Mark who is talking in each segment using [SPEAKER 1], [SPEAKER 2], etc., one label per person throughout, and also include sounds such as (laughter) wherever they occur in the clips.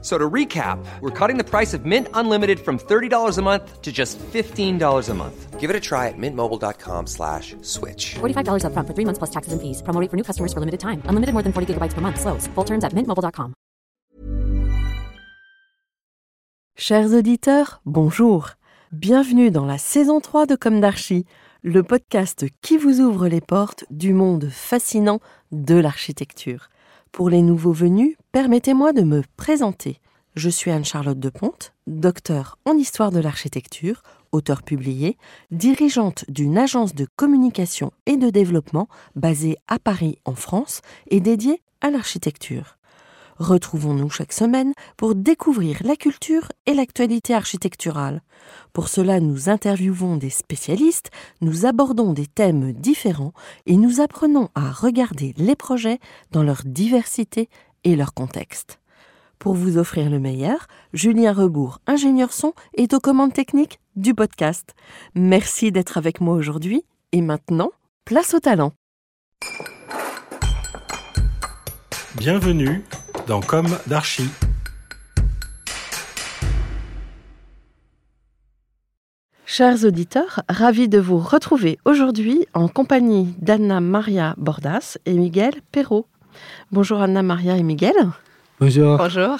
[SPEAKER 1] So to recap, we're cutting the price of Mint Unlimited from $30 a month to just $15 a month.
[SPEAKER 2] Give it a try at mintmobile.com slash switch.
[SPEAKER 3] $45 upfront for three months plus taxes and fees. Promo rate for new customers for limited time. Unlimited more than 40 gigabytes per month. Slows. Full terms at mintmobile.com.
[SPEAKER 4] Chers auditeurs, bonjour. Bienvenue dans la saison 3 de Comme d'Archie, le podcast qui vous ouvre les portes du monde fascinant de l'architecture. Pour les nouveaux venus, permettez-moi de me présenter. Je suis Anne-Charlotte Deponte, docteur en histoire de l'architecture, auteur publié, dirigeante d'une agence de communication et de développement basée à Paris en France et dédiée à l'architecture. Retrouvons-nous chaque semaine pour découvrir la culture et l'actualité architecturale. Pour cela, nous interviewons des spécialistes, nous abordons des thèmes différents et nous apprenons à regarder les projets dans leur diversité et leur contexte. Pour vous offrir le meilleur, Julien Rebourg, ingénieur son, est aux commandes techniques du podcast. Merci d'être avec moi aujourd'hui et maintenant, place au talent.
[SPEAKER 5] Bienvenue dans Comme d'Archie.
[SPEAKER 4] Chers auditeurs, ravi de vous retrouver aujourd'hui en compagnie d'Anna Maria Bordas et Miguel Perrault. Bonjour Anna Maria et Miguel.
[SPEAKER 5] Bonjour.
[SPEAKER 4] Bonjour.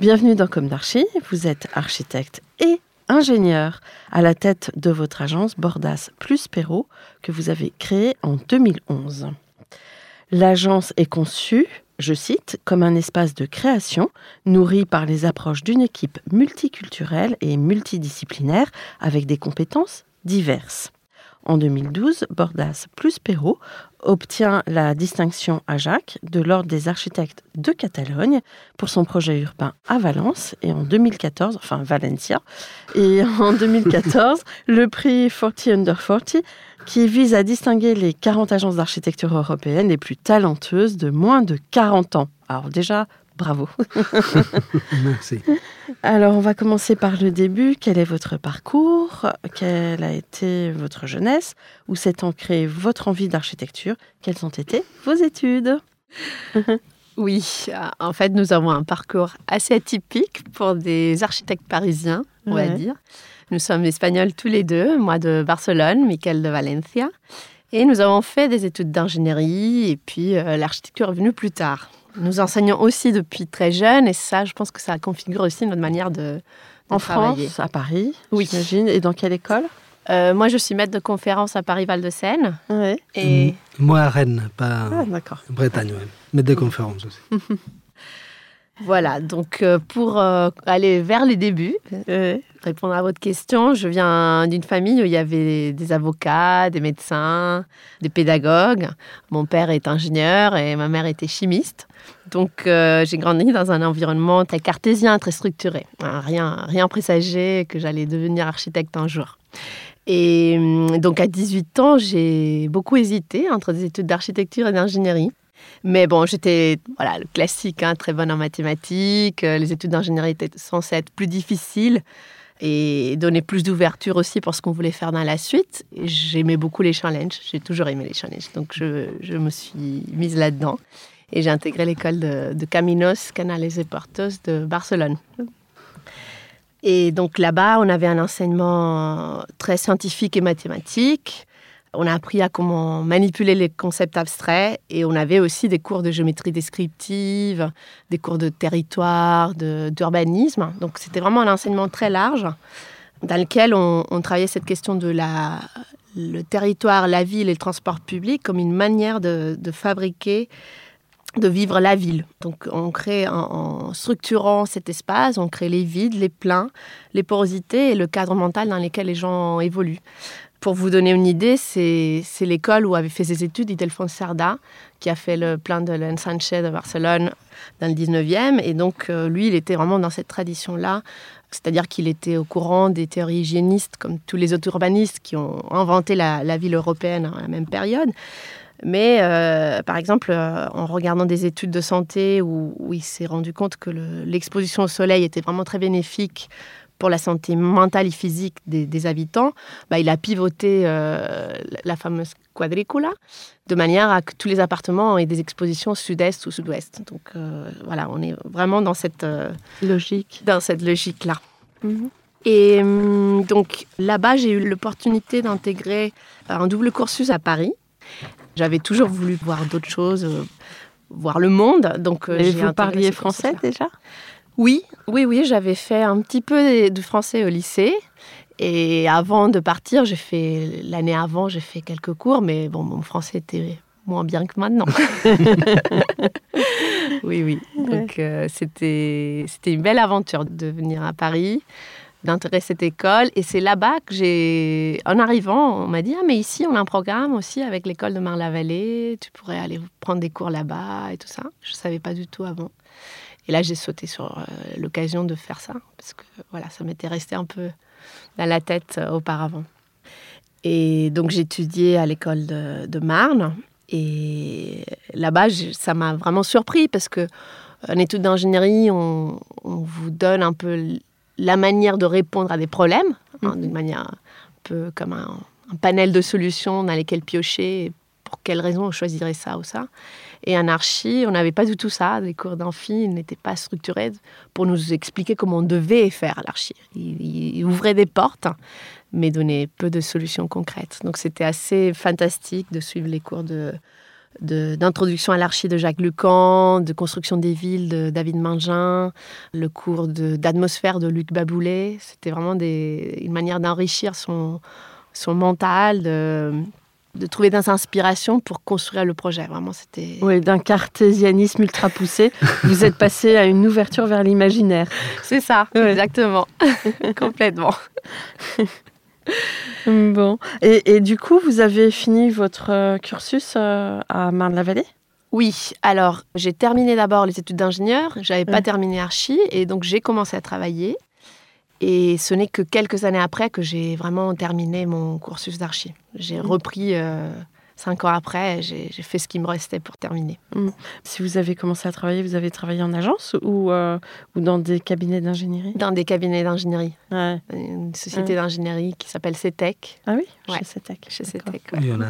[SPEAKER 4] Bienvenue dans Comme d'Archie. Vous êtes architecte et ingénieur à la tête de votre agence Bordas plus Perrault que vous avez créée en 2011. L'agence est conçue je cite, comme un espace de création nourri par les approches d'une équipe multiculturelle et multidisciplinaire avec des compétences diverses. En 2012, Bordas plus Perrault obtient la distinction Jacques de l'Ordre des architectes de Catalogne pour son projet urbain à Valence et en 2014, enfin Valencia, et en 2014, le prix 40 Under 40 qui vise à distinguer les 40 agences d'architecture européennes les plus talentueuses de moins de 40 ans. Alors déjà, bravo. (laughs)
[SPEAKER 5] Merci.
[SPEAKER 4] Alors on va commencer par le début. Quel est votre parcours? Quelle a été votre jeunesse? Où s'est ancrée votre envie d'architecture? Quelles ont été vos études? (laughs)
[SPEAKER 6] Oui, en fait, nous avons un parcours assez atypique pour des architectes parisiens, on va dire. Nous sommes espagnols tous les deux, moi de Barcelone, Michael de Valencia. Et nous avons fait des études d'ingénierie et puis euh, l'architecture est venue plus tard. Nous enseignons aussi depuis très jeune et ça, je pense que ça configure aussi notre manière de, de
[SPEAKER 4] En
[SPEAKER 6] travailler.
[SPEAKER 4] France, à Paris,
[SPEAKER 6] Oui.
[SPEAKER 4] j'imagine. Et dans quelle école?
[SPEAKER 6] Euh, moi, je suis maître de conférence à Paris-Val-de-Seine.
[SPEAKER 4] Oui.
[SPEAKER 6] Et
[SPEAKER 5] Moi à Rennes, pas
[SPEAKER 4] Ah, d'accord.
[SPEAKER 5] Bretagne, ouais. mais des conférences aussi. (laughs)
[SPEAKER 6] voilà, donc euh, pour euh, aller vers les débuts,
[SPEAKER 4] Ouais.
[SPEAKER 6] Répondre à votre question, je viens d'une famille où il y avait des avocats, des médecins, des pédagogues. Mon père est ingénieur et ma mère était chimiste. Donc euh, j'ai grandi dans un environnement très cartésien, très structuré. Hein, Rien, rien présagé que j'allais devenir architecte un jour. Et hum, donc à 18 ans, j'ai beaucoup hésité entre des études d'architecture et d'ingénierie. Mais bon, j'étais voilà, le classique, hein, très bonne en mathématiques. Euh, Les études d'ingénierie étaient censées être plus difficiles et donner plus d'ouverture aussi pour ce qu'on voulait faire dans la suite. J'aimais beaucoup les challenges, j'ai toujours aimé les challenges, donc je, je me suis mise là-dedans. Et j'ai intégré l'école de, de Caminos, Canales et Portos de Barcelone. Et donc là-bas, on avait un enseignement très scientifique et mathématique. On a appris à comment manipuler les concepts abstraits et on avait aussi des cours de géométrie descriptive, des cours de territoire, d'urbanisme. Donc c'était vraiment un enseignement très large dans lequel on, travaillait cette question de la, le territoire, la ville et le transport public comme une manière de, de fabriquer, de vivre la ville. Donc on crée, en, en structurant cet espace, on crée les vides, les pleins, les porosités et le cadre mental dans lequel les gens évoluent. Pour vous donner une idée, c'est l'école où avait fait ses études Idelfonso Cerda, qui a fait le plein de l'Ensanche de Barcelone dans le 19e. Et donc, euh, lui, il était vraiment dans cette tradition-là. C'est-à-dire qu'il était au courant des théories hygiénistes, comme tous les autres urbanistes qui ont inventé la, ville européenne à la même période. Mais euh, par exemple, euh, en regardant des études de santé où, il s'est rendu compte que le- l'exposition au soleil était vraiment très bénéfique pour la santé mentale et physique des, des habitants, bah, il a pivoté euh, la- fameuse quadricula de manière à que tous les appartements aient des expositions sud-est ou sud-ouest. Donc euh, voilà, on est vraiment dans cette, euh,
[SPEAKER 4] Logique.
[SPEAKER 6] dans cette logique-là.
[SPEAKER 4] Mhm.
[SPEAKER 6] Et donc là-bas, j'ai eu l'opportunité d'intégrer un double cursus à Paris. J'avais toujours voulu voir d'autres choses, voir le monde. Donc,
[SPEAKER 4] Et vous parliez français déjà?
[SPEAKER 6] Oui, oui, oui. J'avais fait un petit peu de français au lycée. Et avant de partir, j'ai fait l'année avant, j'ai fait quelques cours, mais bon, mon français était moins bien que maintenant. (laughs) oui, oui. Donc euh, c'était c'était une belle aventure de venir à Paris, d'intégrer cette école. Et c'est là-bas que j'ai, en arrivant, on m'a dit ah mais ici on a un programme aussi avec l'école de Marne-la-Vallée. Tu pourrais aller prendre des cours là-bas et tout ça. Je savais pas du tout avant. Et là, j'ai sauté sur euh, l'occasion de faire ça, parce que voilà, ça m'était resté un peu dans la tête euh, auparavant. Et donc, étudié à l'école de, de Marne. Et là-bas, ça m'a vraiment surpris, parce que en études d'ingénierie, on, on vous donne un peu la manière de répondre à des problèmes, hein, d'une manière un peu comme un, un panel de solutions dans lesquelles piocher, et pour quelles raisons on choisirait ça ou ça. Et en archi, on n'avait pas du tout ça. Les cours d'amphi n'étaient pas structurés pour nous expliquer comment on devait faire l'archi. Il, il ouvrait des portes, mais donnait peu de solutions concrètes. Donc c'était assez fantastique de suivre les cours de d'introduction à l'archi de Jacques Lucan, de construction des villes de David Mangin, le cours d'atmosphère de, Luc Baboulet. C'était vraiment une manière d'enrichir son, son mental, de, de trouver des inspirations pour construire le projet. Vraiment, c'était...
[SPEAKER 4] Oui, d'un cartésianisme ultra poussé, (laughs) vous êtes passé à une ouverture vers l'imaginaire.
[SPEAKER 6] C'est ça,
[SPEAKER 4] Ouais.
[SPEAKER 6] exactement. (laughs) Complètement.
[SPEAKER 4] Bon. Et, et du coup, vous avez fini votre euh, cursus euh, à Marne-la-Vallée?
[SPEAKER 6] Oui, alors j'ai terminé d'abord les études d'ingénieur, j'avais pas
[SPEAKER 4] Ouais.
[SPEAKER 6] terminé archi et donc j'ai commencé à travailler. Et ce n'est que quelques années après que j'ai vraiment terminé mon cursus d'archi. J'ai repris euh, cinq ans après, j'ai j'ai fait ce qui me restait pour terminer.
[SPEAKER 4] Si vous avez commencé à travailler, vous avez travaillé en agence ou, euh, ou dans des cabinets d'ingénierie?
[SPEAKER 6] Dans des cabinets d'ingénierie,
[SPEAKER 4] Ouais.
[SPEAKER 6] une société
[SPEAKER 4] Ouais.
[SPEAKER 6] d'ingénierie qui s'appelle CETEC.
[SPEAKER 4] Ah oui?
[SPEAKER 6] Ouais.
[SPEAKER 4] Chez Cetec.
[SPEAKER 6] Chez. CETEC. ouais.
[SPEAKER 5] Oui, on a,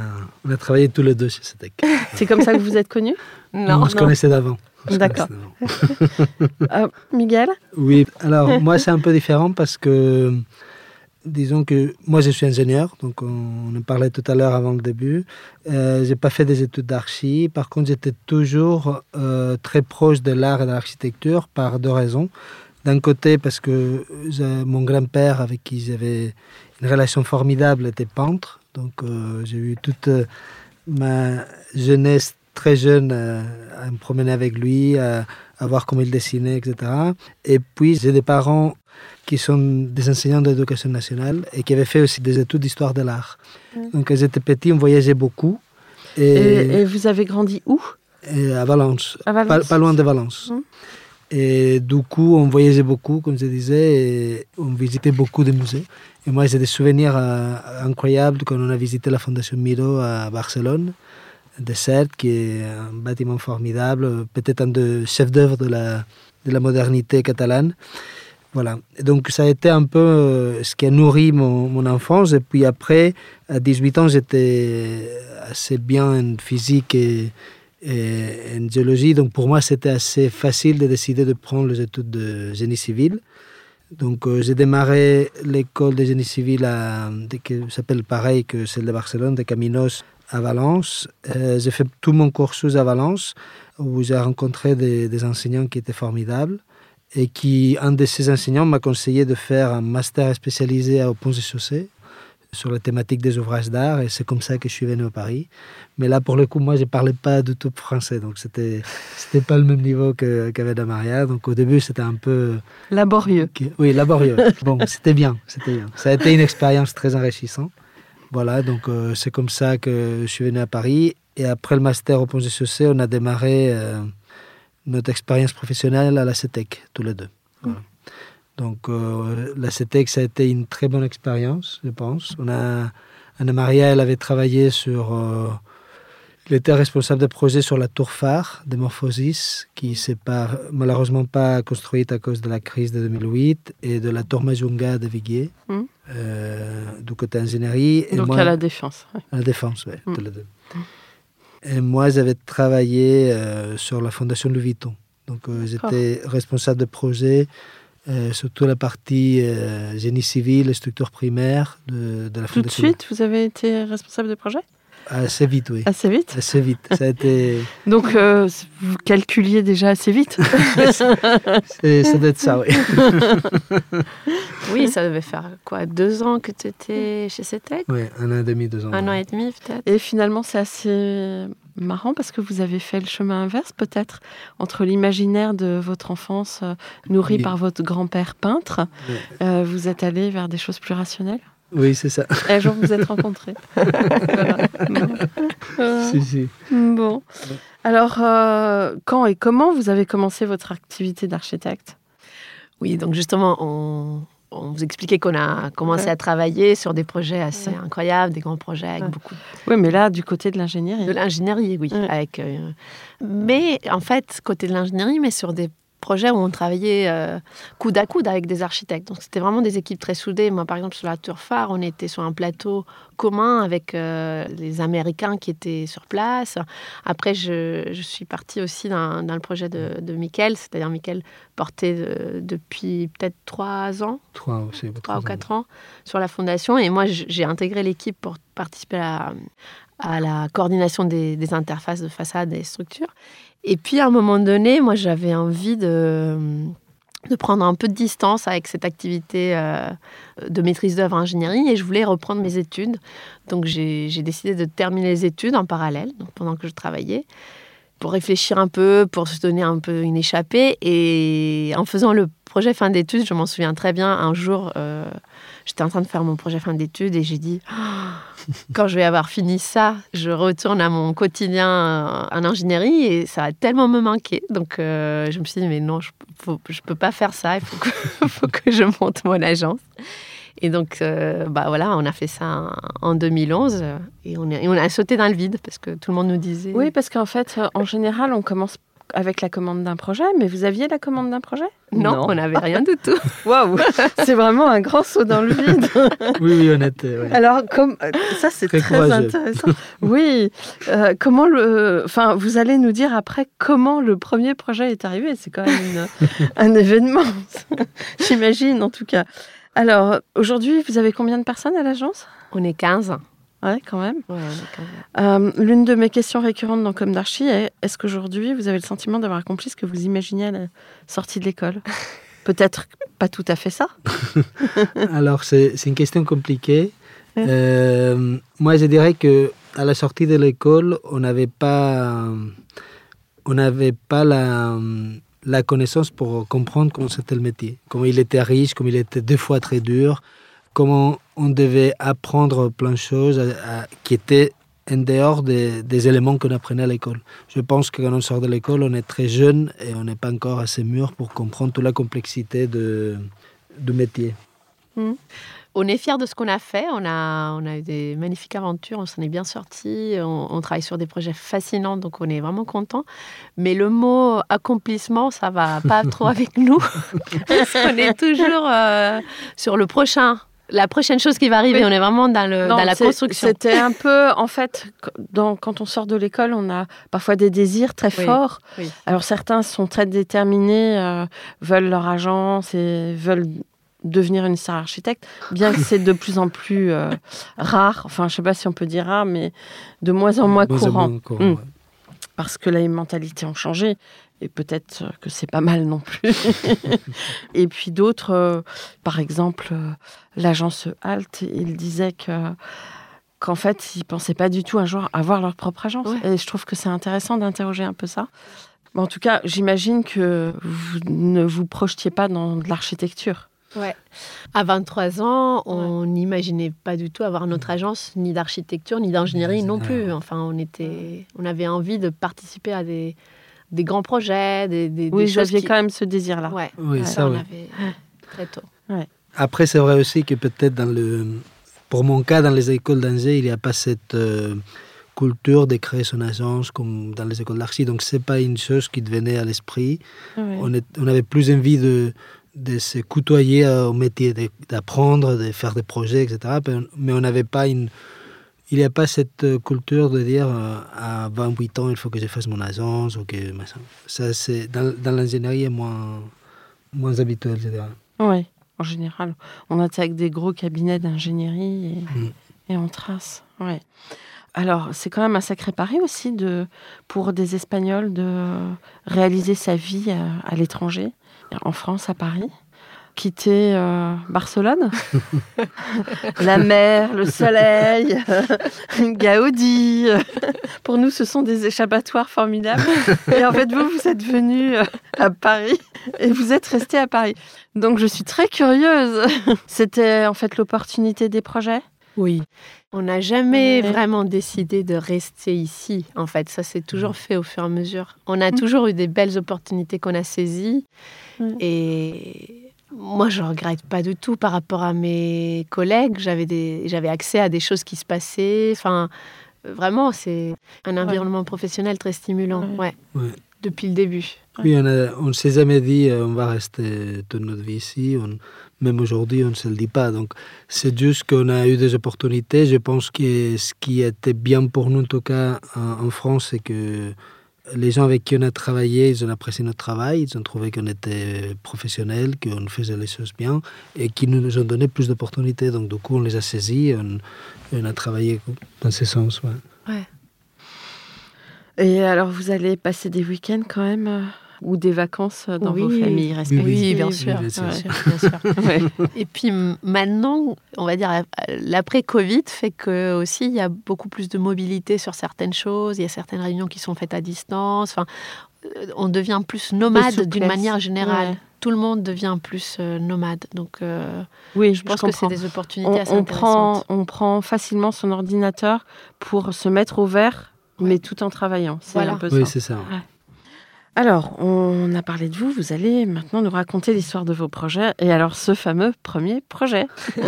[SPEAKER 5] on a travaillé tous les deux chez Cetec.
[SPEAKER 4] C'est comme ça que vous êtes connus?
[SPEAKER 6] Non,
[SPEAKER 5] on se
[SPEAKER 6] non.
[SPEAKER 5] connaissait d'avant.
[SPEAKER 4] D'accord. Ah, (laughs) Miguel
[SPEAKER 5] Oui, alors moi c'est un peu différent parce que disons que moi je suis ingénieur, donc on, on en parlait tout à l'heure avant le début. Euh, j'ai pas fait des études d'archi, par contre j'étais toujours euh, très proche de l'art et de l'architecture par deux raisons. D'un côté parce que j'ai- mon grand-père avec qui j'avais une relation formidable était peintre, donc euh, j'ai eu toute euh, ma jeunesse très jeune euh, à me promener avec lui, à, à voir comment il dessinait, etc. Et puis, j'ai des parents qui sont des enseignants d'éducation nationale et qui avaient fait aussi des études d'histoire de l'art. Donc, quand j'étais petit, on voyageait beaucoup.
[SPEAKER 4] et,
[SPEAKER 5] Et,
[SPEAKER 4] et vous avez grandi où?
[SPEAKER 5] Et à Valence,
[SPEAKER 4] À
[SPEAKER 5] Pas,
[SPEAKER 4] Valence.
[SPEAKER 5] pas loin de Valence.
[SPEAKER 4] Mhm.
[SPEAKER 5] Et du coup, on voyageait beaucoup, comme je disais, et on visitait beaucoup de musées. Et moi, j'ai des souvenirs euh, incroyables quand on a visité la Fondation Miro à Barcelone, de CERT, qui est un bâtiment formidable, peut-être un des chefs d'œuvre de la, de la modernité catalane. Voilà. Donc, ça a été un peu euh, ce qui a nourri mon, mon enfance. Et puis après, à 18 ans, j'étais assez bien en physique et, en géologie. Donc, pour moi, c'était assez facile de décider de prendre les études de génie civil. Donc, euh, j'ai démarré l'école de génie civil qui s'appelle pareil que celle de Barcelone, de Caminos à Valence. Euh, j'ai fait tout mon cursus à Valence, où j'ai rencontré des, des enseignants qui étaient formidables et qui, un de ces enseignants m'a conseillé de faire un master spécialisé à Ponts et Chaussées sur la thématique des ouvrages d'art et c'est comme ça que je suis venu à Paris. Mais là, pour le coup, moi, je parlais pas du tout français, donc c'était c'était pas le même niveau que- qu'avec Damaria. Donc au début, c'était un peu
[SPEAKER 4] Laborieux.
[SPEAKER 5] Oui, laborieux. bon, c'était bien, c'était bien. Ça a été une expérience très enrichissante. Voilà, donc euh, c'est comme ça que je suis venu à Paris. Et après le master au Pont de Chaussée, on a démarré euh, notre expérience professionnelle à la CETEC, tous les deux. Voilà. Donc euh, la CETEC, ça a été une très bonne expérience, je pense. On a, Anna Maria, elle avait travaillé sur Il était responsable de projet sur la tour phare de Morphosis, qui s'est pas, malheureusement pas construite à cause de la crise de 2008, et de la tour Majunga de Viguier,
[SPEAKER 4] Mm.
[SPEAKER 5] Du côté ingénierie. Et
[SPEAKER 4] Donc
[SPEAKER 5] moi-
[SPEAKER 4] à la défense. ouais.
[SPEAKER 5] à la défense, oui,
[SPEAKER 4] Mm.
[SPEAKER 5] moi, j'avais travaillé euh, sur la fondation Louis Vuitton. Donc, euh, j'étais responsable de projet euh, sur toute la partie euh, génie civil structure primaire de, de la
[SPEAKER 4] Tout de
[SPEAKER 5] fondation.
[SPEAKER 4] suite, vous avez été responsable de projet?
[SPEAKER 5] Assez vite, oui.
[SPEAKER 4] Assez vite
[SPEAKER 5] Assez vite. Ça a été. (laughs)
[SPEAKER 4] Donc euh, vous calculiez déjà assez vite (laughs)
[SPEAKER 5] c'est- Ça doit être ça, oui. (laughs)
[SPEAKER 6] Oui, ça devait faire quoi Deux ans que tu étais chez CETEC
[SPEAKER 5] oui. Un an et demi, deux ans.
[SPEAKER 6] Un an et demi peut-être
[SPEAKER 4] Et finalement, c'est assez marrant parce que vous avez fait le chemin inverse, peut-être, entre l'imaginaire de votre enfance euh, nourri
[SPEAKER 5] Oui.
[SPEAKER 4] par votre grand-père peintre. Euh, vous êtes allé vers des choses plus rationnelles?
[SPEAKER 5] Oui, c'est ça.
[SPEAKER 4] Et (laughs) un jour, vous êtes rencontrés. (laughs) Voilà. Euh,
[SPEAKER 5] Si, si.
[SPEAKER 4] bon. Alors, euh, quand et comment vous avez commencé votre activité d'architecte?
[SPEAKER 6] Oui, donc justement, on, on vous expliquait qu'on a commencé
[SPEAKER 4] Ouais.
[SPEAKER 6] à travailler sur des projets assez
[SPEAKER 4] Ouais.
[SPEAKER 6] incroyables, des grands projets avec
[SPEAKER 4] Ouais.
[SPEAKER 6] beaucoup
[SPEAKER 4] Oui, mais là, du côté de l'ingénierie.
[SPEAKER 6] de l'ingénierie, oui.
[SPEAKER 4] Ouais.
[SPEAKER 6] Avec, euh, mais en fait, côté de l'ingénierie, mais sur des projets où on travaillait euh, coude à coude avec des architectes. Donc c'était vraiment des équipes très soudées. Moi, par exemple, sur la Tour Phare, on était sur un plateau commun avec euh, les Américains qui étaient sur place. Après, je, je suis partie aussi dans, dans le projet de, de Michael, c'est-à-dire Michael porté de- depuis peut-être trois ans
[SPEAKER 5] Trois
[SPEAKER 6] ou quatre ans sur la fondation. Et moi, j'ai intégré l'équipe pour participer à, à la coordination des, des interfaces de façade et structures. Et puis, à un moment donné, moi, j'avais envie de, de prendre un peu de distance avec cette activité euh, de maîtrise d'œuvre ingénierie et je voulais reprendre mes études. Donc, j'ai décidé de terminer les études en parallèle, donc pendant que je travaillais pour réfléchir un peu, pour se donner un peu une échappée. Et en faisant le projet fin d'études, je m'en souviens très bien, un jour, euh, j'étais en train de faire mon projet fin d'études et j'ai dit, Ah, quand je vais avoir fini ça, je retourne à mon quotidien euh, en ingénierie et ça va tellement me manquer. Donc euh, je me suis dit, mais non, je ne peux pas faire ça, (laughs) il faut que, je monte mon agence. Et donc, euh, bah voilà, on a fait ça en, en 2011 euh, et on, est- et on a sauté dans le vide parce que tout le monde nous disait.
[SPEAKER 4] Oui, parce qu'en fait, en général, on commence avec la commande d'un projet, mais vous aviez la commande d'un projet?
[SPEAKER 6] Non, on n'avait rien du tout. (laughs)
[SPEAKER 4] Waouh C'est vraiment un grand saut dans le vide. (laughs)
[SPEAKER 5] Oui, oui, on était. ouais.
[SPEAKER 4] Alors, comme euh, ça, c'est
[SPEAKER 5] Très
[SPEAKER 4] très,
[SPEAKER 5] courageux.
[SPEAKER 4] intéressant. (laughs) Oui, euh, comment le, enfin, vous allez nous dire après comment le premier projet est arrivé. C'est quand même une- un événement, j'imagine en tout cas. Alors, aujourd'hui, vous avez combien de personnes à l'agence?
[SPEAKER 6] On est 15.
[SPEAKER 4] Ouais, quand même.
[SPEAKER 6] Ouais, on est 15.
[SPEAKER 4] Euh, L'une de mes questions récurrentes dans Comme d'Archi est est-ce qu'aujourd'hui, vous avez le sentiment d'avoir accompli ce que vous imaginiez à la sortie de l'école? Peut-être pas tout à fait ça. (laughs)
[SPEAKER 5] Alors, c'est c'est une question compliquée.
[SPEAKER 4] Ouais.
[SPEAKER 5] Euh, moi, je dirais que à la sortie de l'école, on n'avait pas, on n'avait pas la, la connaissance pour comprendre comment c'était le métier, comment il était riche, comment il était deux fois très dur, comment on devait apprendre plein de choses à- à- qui étaient en dehors des, des éléments qu'on apprenait à l'école. Je pense que quand on sort de l'école, on est très jeune et on n'est pas encore assez mûr pour comprendre toute la complexité de, du métier.
[SPEAKER 6] On est fiers de ce qu'on a fait. On a, on a eu des magnifiques aventures. On s'en est bien sortis. On, on travaille sur des projets fascinants, donc on est vraiment content. Mais le mot accomplissement, ça va pas (laughs) trop avec nous. (laughs) Parce qu'on est toujours euh, sur le prochain. La prochaine chose qui va arriver,
[SPEAKER 4] Oui.
[SPEAKER 6] on est vraiment dans, le,
[SPEAKER 4] Non,
[SPEAKER 6] dans la construction.
[SPEAKER 4] C'était un peu, en fait, dans- quand on sort de l'école, on a parfois des désirs très
[SPEAKER 6] Oui,
[SPEAKER 4] forts.
[SPEAKER 6] oui.
[SPEAKER 4] Alors certains sont très déterminés, euh, veulent leur agence et veulent devenir une star architecte, bien que c'est de (laughs) plus en plus euh, rare, enfin je sais pas si on peut dire rare, mais de moins en moins
[SPEAKER 5] Moins en
[SPEAKER 4] courant,
[SPEAKER 5] moins courant,
[SPEAKER 4] Mm.
[SPEAKER 5] ouais.
[SPEAKER 4] parce que les mentalités ont changé, et peut-être que c'est pas mal non plus. (laughs) et puis d'autres, euh, par exemple, euh, l'agence Halt, il disait que qu'en fait, ils pensaient pas du tout un jour avoir leur propre agence.
[SPEAKER 6] Ouais.
[SPEAKER 4] Et je trouve que c'est intéressant d'interroger un peu ça. Mais en tout cas, j'imagine que vous ne vous projetiez pas dans de l'architecture.
[SPEAKER 6] Ouais. À 23 ans, on n'imaginait pas du tout avoir notre agence, ni d'architecture, ni d'ingénierie non plus. Enfin, on, était, on avait envie de participer à des, des grands projets, des, des,
[SPEAKER 4] Oui,
[SPEAKER 6] des choses qui...
[SPEAKER 4] quand même ce désir-là.
[SPEAKER 6] Ouais,
[SPEAKER 5] Oui,
[SPEAKER 6] Ouais,
[SPEAKER 5] ça,
[SPEAKER 6] on
[SPEAKER 5] oui.
[SPEAKER 6] avait très tôt.
[SPEAKER 5] Après, c'est vrai aussi que peut-être dans le, pour mon cas, dans les écoles d'Angers, il n'y a pas cette euh, culture de créer son agence comme dans les écoles d'archi. Donc, c'est pas une chose qui te venait à l'esprit. On, est- on avait plus envie de, de se côtoyer euh, au métier, d'apprendre, de faire des projets, etc. Mais on- Mais on n'avait pas une. Il n'y a pas cette euh, culture de dire euh, à 28 ans, il faut que je fasse mon agence ou que. Ça, c'est dans, dans l'ingénierie moins, moins habituel, je dirais.
[SPEAKER 4] Ouais, en général, on attaque des gros cabinets d'ingénierie et,
[SPEAKER 5] Mm.
[SPEAKER 4] et on trace. Ouais. Alors, c'est quand même un sacré pari aussi de, pour des Espagnols de réaliser sa vie à, à l'étranger, en France, à Paris. Quitter euh, Barcelone, (laughs) (laughs) la mer, le soleil, (laughs) Gaudi. Pour nous, ce sont des échappatoires formidables. Et en fait, vous, vous êtes venu euh, à Paris et vous êtes resté à Paris. Donc, je suis très curieuse. C'était en fait l'opportunité des projets?
[SPEAKER 6] Oui. On n'a jamais
[SPEAKER 4] Ouais.
[SPEAKER 6] vraiment décidé de rester ici. En fait, ça s'est toujours fait au fur et à mesure. On a
[SPEAKER 4] Mm.
[SPEAKER 6] toujours eu des belles opportunités qu'on a saisies. Et moi, je regrette pas du tout par rapport à mes collègues. J'avais des, j'avais accès à des choses qui se passaient. Enfin, vraiment, c'est un environnement professionnel très stimulant.
[SPEAKER 4] Ouais.
[SPEAKER 6] Ouais.
[SPEAKER 5] Ouais.
[SPEAKER 6] Depuis le début.
[SPEAKER 5] Oui, on ne s'est jamais dit euh, on va rester toute notre vie ici. On- même aujourd'hui, on ne se le dit pas. Donc, c'est juste qu'on a eu des opportunités. Je pense que ce qui était bien pour nous, en tout cas en, en France, c'est que les gens avec qui on a travaillé, ils ont apprécié notre travail. Ils ont trouvé qu'on était professionnels, qu'on faisait les choses bien et qu'ils nous ont donné plus d'opportunités. Donc, du coup, on les a saisis on, on a travaillé dans ce sens. ouais.
[SPEAKER 4] Et alors, vous allez passer des week-ends quand même euh, ou des vacances euh, dans vos
[SPEAKER 6] Oui.
[SPEAKER 4] familles respectives
[SPEAKER 6] Oui, bien
[SPEAKER 5] Oui,
[SPEAKER 6] sûr.
[SPEAKER 5] bien sûr.
[SPEAKER 6] bien sûr, bien sûr. (laughs)
[SPEAKER 4] Ouais.
[SPEAKER 6] Et puis maintenant, on va dire, euh, l'après-Covid fait que aussi il y a beaucoup plus de mobilité sur certaines choses. Il y a certaines réunions qui sont faites à distance. Enfin, euh, on devient plus nomade d'une manière générale.
[SPEAKER 4] Ouais.
[SPEAKER 6] Tout le monde devient plus nomade. Donc, euh,
[SPEAKER 4] Oui,
[SPEAKER 6] je pense que c'est des opportunités
[SPEAKER 4] on,
[SPEAKER 6] assez
[SPEAKER 4] on prend,
[SPEAKER 6] intéressantes.
[SPEAKER 4] on prend facilement son ordinateur pour se mettre au vert, mais tout en travaillant. C'est
[SPEAKER 6] Voilà.
[SPEAKER 4] un peu
[SPEAKER 5] Oui,
[SPEAKER 4] ça.
[SPEAKER 5] c'est ça.
[SPEAKER 4] Alors, on a parlé de vous. Vous allez maintenant nous raconter l'histoire de vos projets. Et alors, ce fameux premier projet. (laughs)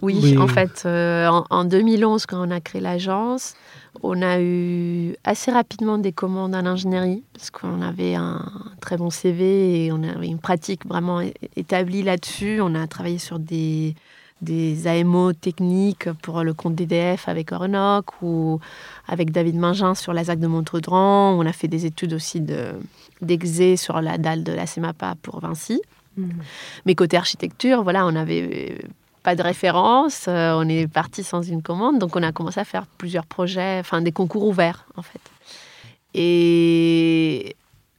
[SPEAKER 6] Oui,
[SPEAKER 5] Oui.
[SPEAKER 6] en fait, euh, en, en 2011, quand on a créé l'agence, on a eu assez rapidement des commandes en ingénierie parce qu'on avait un très bon CV et on avait une pratique vraiment établie là-dessus. On a travaillé sur des, des AMO techniques pour le compte DDF avec Orenoc ou avec David Mingin sur la ZAC de Montredran. On a fait des études aussi de- d'exé sur la dalle de la CEMAPA pour Vinci. Mais côté architecture, voilà, on n'avait pas de référence, euh, on est parti sans une commande, donc on a commencé à faire plusieurs projets, enfin des concours ouverts en fait. Et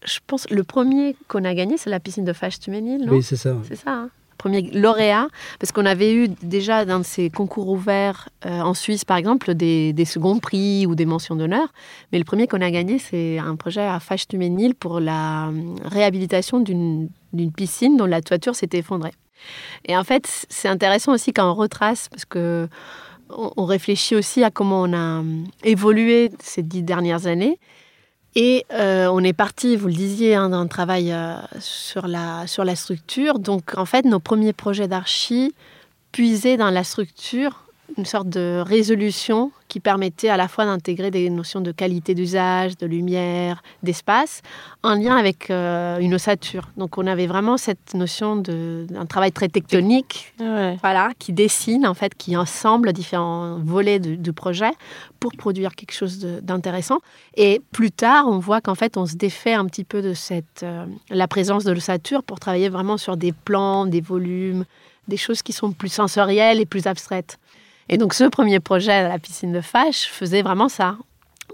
[SPEAKER 6] je pense le premier qu'on a gagné, c'est la piscine de Fâche-Tuménil, non?
[SPEAKER 5] Oui, c'est ça.
[SPEAKER 6] C'est ça. hein? Premier lauréat, parce qu'on avait eu déjà dans ces concours ouverts euh, en Suisse, par exemple, des, seconds prix ou des mentions d'honneur. Mais le premier qu'on a gagné, c'est un projet à Fâche-Tuménil pour la euh, réhabilitation d'une piscine dont la toiture s'était effondrée. Et en fait, c'est intéressant aussi quand on retrace, parce que on réfléchit aussi à comment on a hum, évolué ces dix dernières années. Et euh, on est parti, vous le disiez, hein, d'un travail euh, sur, la, sur la structure. Donc, en fait, nos premiers projets d'archi puisaient dans la structure une sorte de résolution qui permettait à la fois d'intégrer des notions de qualité d'usage, de lumière, d'espace, en lien avec euh, une ossature. Donc, on avait vraiment cette notion d'un travail très tectonique
[SPEAKER 4] Ouais.
[SPEAKER 6] voilà, qui dessine en fait, qui ensemble différents volets du, du projet pour produire quelque chose d'intéressant. Et plus tard, on voit qu'en fait, on se défait un petit peu de cette euh, la présence de l'ossature pour travailler vraiment sur des plans, des volumes, des choses qui sont plus sensorielles et plus abstraites. Et donc, ce premier projet à la piscine de Fâche faisait vraiment ça.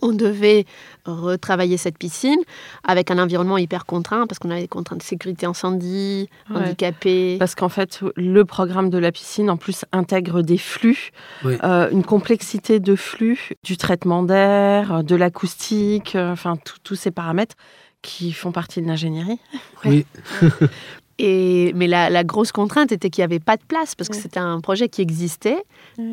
[SPEAKER 6] On devait retravailler cette piscine avec un environnement hyper contraint parce qu'on avait des contraintes de sécurité incendie,
[SPEAKER 4] Ouais.
[SPEAKER 6] handicapés.
[SPEAKER 4] Parce qu'en fait, le programme de la piscine, en plus, intègre des flux,
[SPEAKER 5] Oui.
[SPEAKER 4] euh, une complexité de flux, du traitement d'air, de l'acoustique, euh, enfin, tous ces paramètres qui font partie de l'ingénierie.
[SPEAKER 5] Oui, (laughs)
[SPEAKER 6] Et, mais la, la grosse contrainte était qu'il n'y avait pas de place parce que c'était un projet qui existait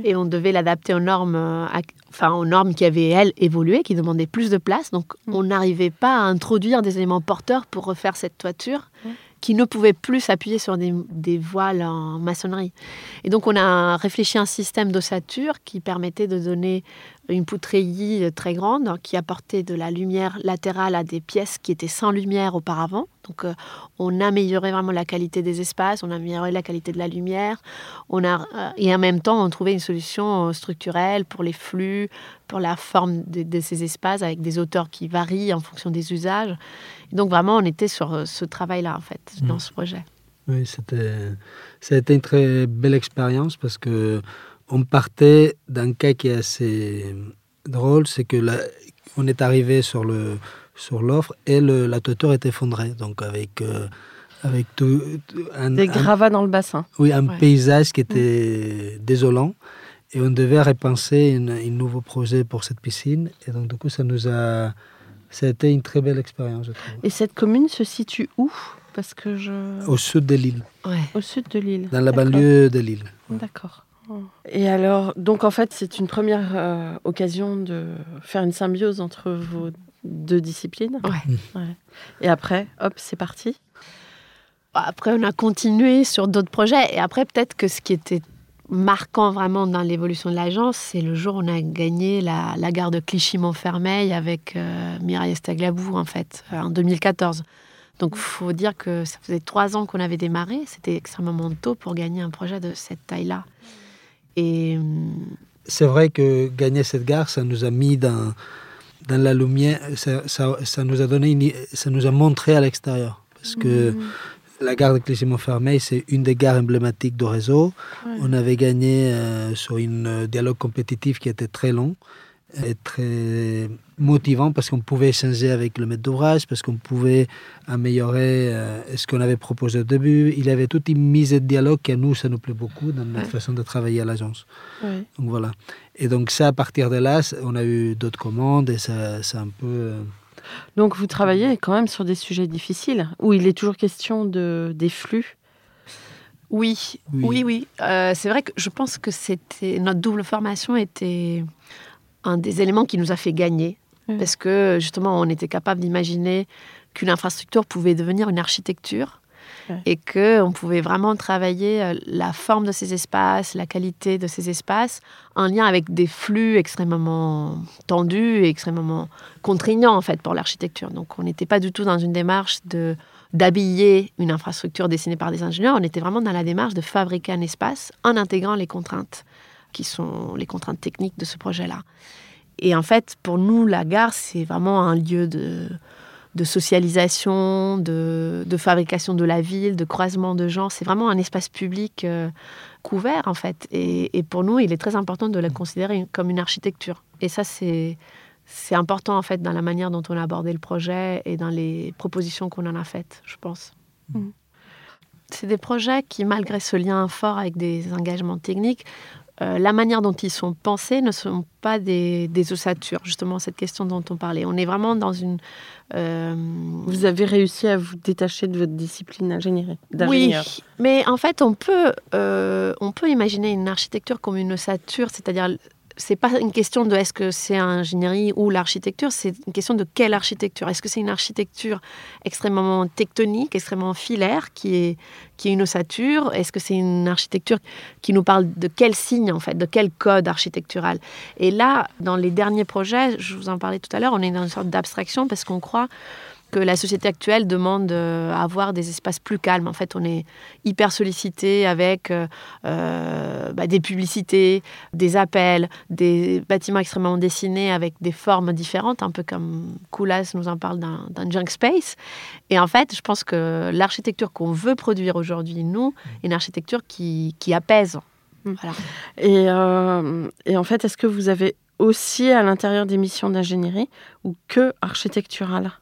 [SPEAKER 6] et on devait l'adapter aux normes, euh, enfin aux normes qui avaient elles évolué, qui demandaient plus de place. Donc on n'arrivait pas à introduire des éléments porteurs pour refaire cette toiture. Qui ne pouvaient plus s'appuyer sur des, des voiles en maçonnerie. Et donc on a réfléchi à un système d'ossature qui permettait de donner une poutreillis très grande qui apportait de la lumière latérale à des pièces qui étaient sans lumière auparavant. Donc euh, on améliorait vraiment la qualité des espaces, on améliorait la qualité de la lumière, on a, euh, et en même temps on trouvait une solution euh, structurelle pour les flux, pour la forme de, de ces espaces avec des hauteurs qui varient en fonction des usages. Et donc vraiment on était sur euh, ce travail-là en fait, dans
[SPEAKER 5] Mhm.
[SPEAKER 6] ce projet.
[SPEAKER 5] Oui, c'était, ça a été une très belle expérience parce que on partait d'un cas qui est assez drôle, c'est que là, on est arrivé sur le sur l'offre et le, la toiture est effondrée, donc avec euh, avec tout un,
[SPEAKER 4] Des
[SPEAKER 5] un-
[SPEAKER 4] gravats dans le bassin.
[SPEAKER 5] oui, un
[SPEAKER 6] Ouais.
[SPEAKER 5] paysage qui était désolant et on devait repenser un nouveau projet pour cette piscine et donc du coup ça nous a ça a été une très belle expérience je trouve.
[SPEAKER 4] Et cette commune se situe où? Parce que je...
[SPEAKER 5] Au sud de l'île,
[SPEAKER 6] Ouais.
[SPEAKER 4] Au sud de l'île.
[SPEAKER 5] dans la banlieue de l'île.
[SPEAKER 4] D'accord. Et alors, donc en fait, c'est une première euh, occasion de faire une symbiose entre vos deux disciplines.
[SPEAKER 6] Ouais.
[SPEAKER 4] Ouais. Et après, hop, c'est parti.
[SPEAKER 6] Après, on a continué sur d'autres projets. Et après, peut-être que ce qui était marquant vraiment dans l'évolution de l'agence, c'est le jour où on a gagné la, la gare de Clichy-Montfermeil avec euh, Mireille Estaglabou, en fait, euh, en 2014. Donc, il faut dire que ça faisait trois ans qu'on avait démarré. C'était extrêmement tôt pour gagner un projet de cette taille-là. Et hum,
[SPEAKER 5] C'est vrai que gagner cette gare, ça nous a mis dans, dans la lumière, ça, ça, ça nous a donné, une- ça nous a montré à l'extérieur. Parce que la gare de Clichy-Montfermeil, c'est une des gares emblématiques du réseau. On avait gagné euh, sur un euh, dialogue compétitif qui était très long et très motivant parce qu'on pouvait échanger avec le maître d'ouvrage, parce qu'on pouvait améliorer euh, ce qu'on avait proposé au début. Il y avait toute une mise de dialogue qui à nous, ça nous plaît beaucoup dans notre
[SPEAKER 6] Ouais.
[SPEAKER 5] façon de travailler à l'agence. Donc voilà. Et donc ça, à partir de là, on a eu d'autres commandes et ça, ça a un peu... euh,
[SPEAKER 4] Donc vous travaillez quand même sur des sujets difficiles, où il est toujours question de, des flux.
[SPEAKER 6] Oui,
[SPEAKER 5] Oui.
[SPEAKER 6] oui, oui. Euh, c'est vrai que je pense que c'était notre double formation était un des éléments qui nous a fait gagner. Parce que justement on était capable d'imaginer qu'une infrastructure pouvait devenir une architecture et que on pouvait vraiment travailler euh, la forme de ces espaces, la qualité de ces espaces en lien avec des flux extrêmement tendus et extrêmement contraignants en fait pour l'architecture. Donc on n'était pas du tout dans une démarche de d'habiller une infrastructure dessinée par des ingénieurs, on était vraiment dans la démarche de fabriquer un espace en intégrant les contraintes qui sont les contraintes techniques de ce projet-là. Et en fait, pour nous, la gare, c'est vraiment un lieu de, de socialisation, de, de fabrication de la ville, de croisement de gens. C'est vraiment un espace public euh, couvert, en fait. Et, et pour nous, il est très important de la considérer comme une architecture. Et ça, c'est c'est important, en fait, dans la manière dont on a abordé le projet et dans les propositions qu'on en a faites, je pense.
[SPEAKER 4] Mm.
[SPEAKER 6] C'est des projets qui, malgré ce lien fort avec des engagements techniques, euh, la manière dont ils sont pensés ne sont pas des, des ossatures, justement, cette question dont on parlait. On est vraiment dans une... euh,
[SPEAKER 4] Vous avez réussi à vous détacher de votre discipline d'ingénierie.
[SPEAKER 6] oui, mais en fait, on peut, euh, on peut imaginer une architecture comme une ossature, c'est-à-dire, c'est pas une question de est-ce que c'est ingénierie ou l'architecture, c'est une question de quelle architecture. Est-ce que c'est une architecture extrêmement tectonique, extrêmement filaire, qui est, qui est une ossature? Est-ce que c'est une architecture qui nous parle de quel signe, en fait, de quel code architectural? Et là, dans les derniers projets, je vous en parlais tout à l'heure, on est dans une sorte d'abstraction parce qu'on croit que la société actuelle demande euh, à avoir des espaces plus calmes. En fait, on est hyper sollicité avec euh, euh, bah, des publicités, des appels, des bâtiments extrêmement dessinés avec des formes différentes, un peu comme Koulas nous en parle d'un junk space. Et en fait, je pense que l'architecture qu'on veut produire aujourd'hui, nous, est une architecture qui, qui apaise.
[SPEAKER 4] Mm.
[SPEAKER 6] Voilà.
[SPEAKER 4] Et, euh, et en fait, est-ce que vous avez aussi à l'intérieur des missions d'ingénierie ou que architecturales?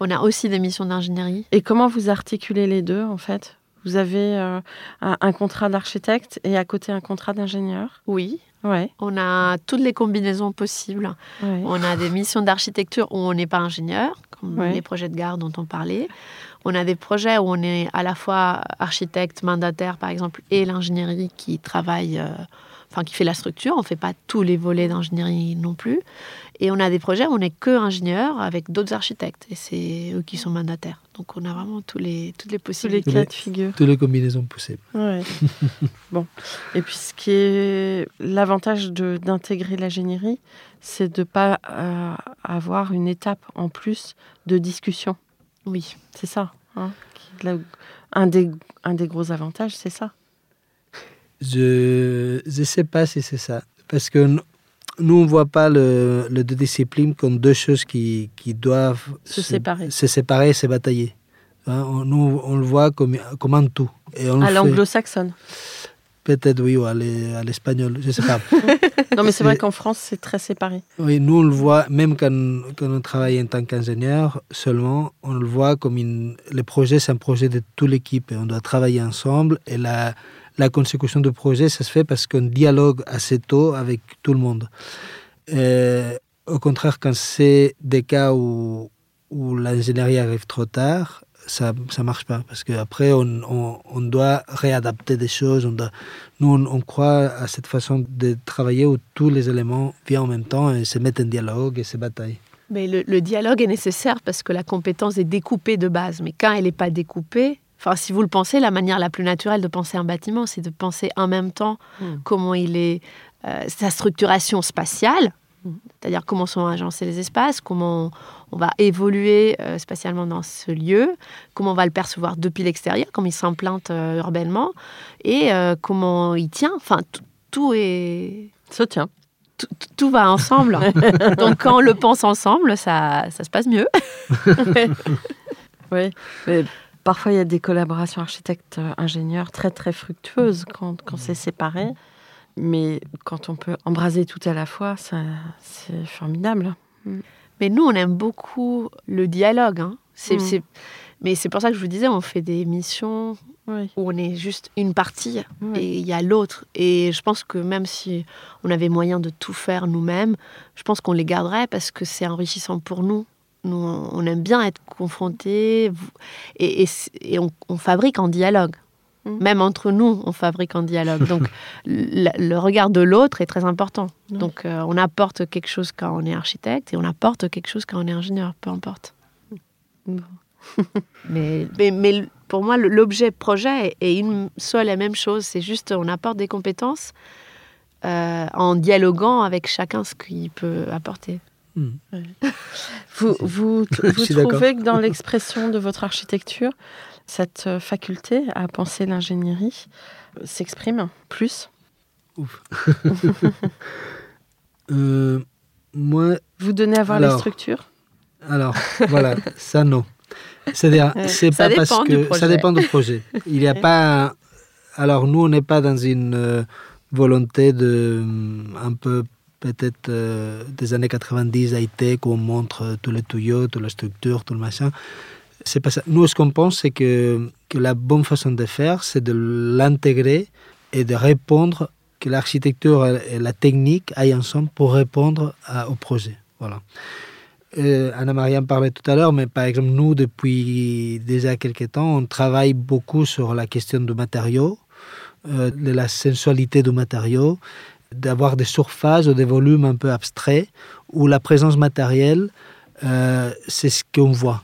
[SPEAKER 6] On a aussi des missions d'ingénierie.
[SPEAKER 4] Et comment vous articulez les deux en fait? Vous avez euh, un, un contrat d'architecte et à côté un contrat d'ingénieur?
[SPEAKER 6] Oui,
[SPEAKER 4] Ouais,
[SPEAKER 6] On a toutes les combinaisons possibles.
[SPEAKER 4] ouais.
[SPEAKER 6] On a des missions d'architecture où on n'est pas ingénieur, comme
[SPEAKER 4] Ouais.
[SPEAKER 6] les projets de gare dont on parlait. On a des projets où on est à la fois architecte, mandataire, par exemple, et l'ingénierie qui travaille, euh, enfin qui fait la structure. On ne fait pas tous les volets d'ingénierie non plus. Et on a des projets où on n'est que ingénieur avec d'autres architectes. Et c'est eux qui sont mandataires. Donc on a vraiment tous les, toutes les
[SPEAKER 4] Tous les
[SPEAKER 6] possibilités.
[SPEAKER 4] cas de figure.
[SPEAKER 5] Toutes les combinaisons possibles.
[SPEAKER 4] Ouais. (laughs) bon. Et puis, ce qui est l'avantage d'intégrer l'ingénierie, c'est de ne pas euh, avoir une étape en plus de discussion.
[SPEAKER 6] Oui.
[SPEAKER 4] C'est ça. hein, qui un, des, un des gros avantages, c'est ça.
[SPEAKER 5] Je ne sais pas si c'est ça. Parce que nous, on ne voit pas le, le deux disciplines comme deux choses qui, qui doivent
[SPEAKER 4] Se séparer.
[SPEAKER 5] se séparer et se batailler. Hein, on- nous, on le voit comme, comme un tout. Et on le
[SPEAKER 4] À l'anglo-saxonne.
[SPEAKER 5] Peut-être oui, ou à l'e- à l'espagnol, je ne sais pas. (laughs)
[SPEAKER 4] Non, mais c'est vrai qu'en France, c'est très séparé.
[SPEAKER 5] Oui, nous, on le voit, même quand, quand on travaille en tant qu'ingénieur, seulement, on le voit comme une, le projet, c'est un projet de toute l'équipe et on doit travailler ensemble. Et la, la consécution du projet, ça se fait parce qu'on dialogue assez tôt avec tout le monde. Euh, au contraire, quand c'est des cas où, où l'ingénierie arrive trop tard, ça ne marche pas parce qu'après, on, on, on doit réadapter des choses. On doit, nous, on, on croit à cette façon de travailler où tous les éléments viennent en même temps et se mettent en dialogue et se bataillent.
[SPEAKER 6] Mais le, le dialogue est nécessaire parce que la compétence est découpée de base. Mais quand elle n'est pas découpée, enfin, si vous le pensez, la manière la plus naturelle de penser un bâtiment, c'est de penser en même temps
[SPEAKER 4] Mm.
[SPEAKER 6] comment il est, euh, sa structuration spatiale, c'est-à-dire comment sont agencés les espaces, comment on va évoluer euh, spatialement dans ce lieu, comment on va le percevoir depuis l'extérieur, comment il s'implante euh, urbanement, et comment il tient. Enfin, tout- tout est
[SPEAKER 4] Ça tient.
[SPEAKER 6] tout, tout va ensemble. (laughs) Donc quand on le pense ensemble, ça, ça se passe mieux. (laughs)
[SPEAKER 4] Oui. Mais parfois, il y a des collaborations architectes-ingénieurs très, très fructueuses quand, quand c'est séparé. Mais quand on peut embraser tout à la fois, ça, c'est formidable.
[SPEAKER 6] Mais nous, on aime beaucoup le dialogue. hein. C'est,
[SPEAKER 4] Mm.
[SPEAKER 6] c'est- Mais c'est pour ça que je vous disais, on fait des missions
[SPEAKER 4] Oui.
[SPEAKER 6] où on est juste une partie
[SPEAKER 4] Oui.
[SPEAKER 6] et il y a l'autre. Et je pense que même si on avait moyen de tout faire nous-mêmes, je pense qu'on les garderait parce que c'est enrichissant pour nous. Nous, on aime bien être confrontés et, et c- et on, on fabrique en dialogue.
[SPEAKER 4] Mm.
[SPEAKER 6] Même entre nous, on fabrique en dialogue. Donc, (laughs) le, le regard de l'autre est très important. Donc, euh, on apporte quelque chose quand on est architecte et on apporte quelque chose quand on est ingénieur, peu importe.
[SPEAKER 4] Bon. (laughs)
[SPEAKER 6] mais, mais, mais pour moi, l'objet projet est- est une seule et même chose. C'est juste, on apporte des compétences euh, en dialoguant avec chacun ce qu'il peut apporter.
[SPEAKER 5] Hmm.
[SPEAKER 4] Vous, (laughs) trouvez que dans l'expression de votre architecture, cette euh, faculté à penser l'ingénierie euh, s'exprime plus? (laughs)
[SPEAKER 5] Euh, moi,
[SPEAKER 4] Vous donnez à voir les
[SPEAKER 5] Alors,
[SPEAKER 4] structures?
[SPEAKER 5] Alors, voilà, ça non. C'est-à-dire, c'est pas parce que ça dépend du projet. Il n'y a pas. Alors, nous, on n'est pas dans une volonté de hum, un peu peut-être euh, des années 90 high-tech où on montre euh, tous les tuyaux, toute la structure, tout le machin. C'est pas ça. Nous, ce qu'on pense, c'est que, que la bonne façon de faire, c'est de l'intégrer et de répondre que l'architecture et la technique aillent ensemble pour répondre au projet. Voilà. Euh, Anna-Maria en parlait tout à l'heure, mais par exemple, nous, depuis déjà quelques temps, on travaille beaucoup sur la question du matériau, euh, de la sensualité du matériau, d'avoir des surfaces ou des volumes un peu abstraits, où la présence matérielle, euh, c'est ce qu'on voit.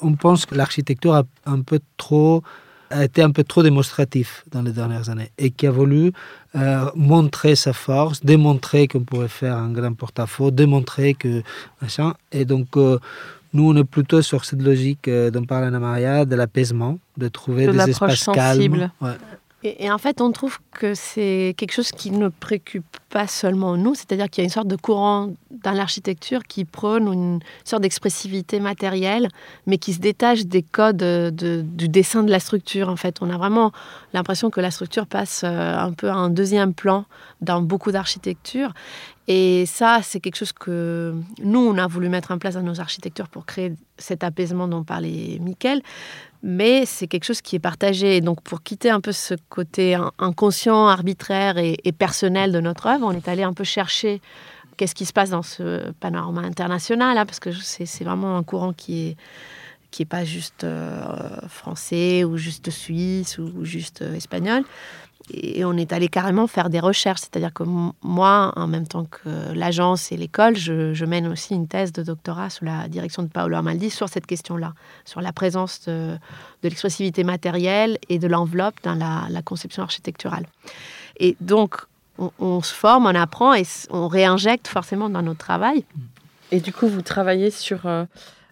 [SPEAKER 5] On pense que l'architecture a un peu trop a été un peu trop démonstratif dans les dernières années et qui a voulu euh, montrer sa force, démontrer qu'on pouvait faire un grand porte-à-faux, démontrer que machin. Et donc, euh, nous, on est plutôt sur cette logique euh, dont parle Anna Maria, de l'apaisement, de trouver
[SPEAKER 4] De
[SPEAKER 5] des espaces
[SPEAKER 4] sensible.
[SPEAKER 5] calmes. Ouais.
[SPEAKER 6] Et, en fait, on trouve que c'est quelque chose qui ne préoccupe pas seulement nous, c'est-à-dire qu'il y a une sorte de courant dans l'architecture qui prône une sorte d'expressivité matérielle, mais qui se détache des codes de- de- du dessin de la structure. En fait, on a vraiment l'impression que la structure passe euh, un peu à un deuxième plan dans beaucoup d'architecture. Et ça, c'est quelque chose que nous, on a voulu mettre en place dans nos architectures pour créer cet apaisement dont parlait Mickaël. Mais c'est quelque chose qui est partagé. Et donc, pour quitter un peu ce côté inconscient, arbitraire et, personnel de notre œuvre, on est allé un peu chercher qu'est-ce qui se passe dans ce panorama international, hein, parce que c'est vraiment un courant qui est qui est pas juste euh, français ou juste suisse ou juste euh, espagnol. Et on est allé carrément faire des recherches, c'est-à-dire que moi, en même temps que l'agence et l'école, je, mène aussi une thèse de doctorat sous la direction de Paolo Amaldi sur cette question-là, sur la présence de, l'expressivité matérielle et de l'enveloppe dans la, conception architecturale. Et donc, on, se forme, on apprend et on réinjecte forcément dans notre travail.
[SPEAKER 4] Et du coup, vous travaillez sur euh,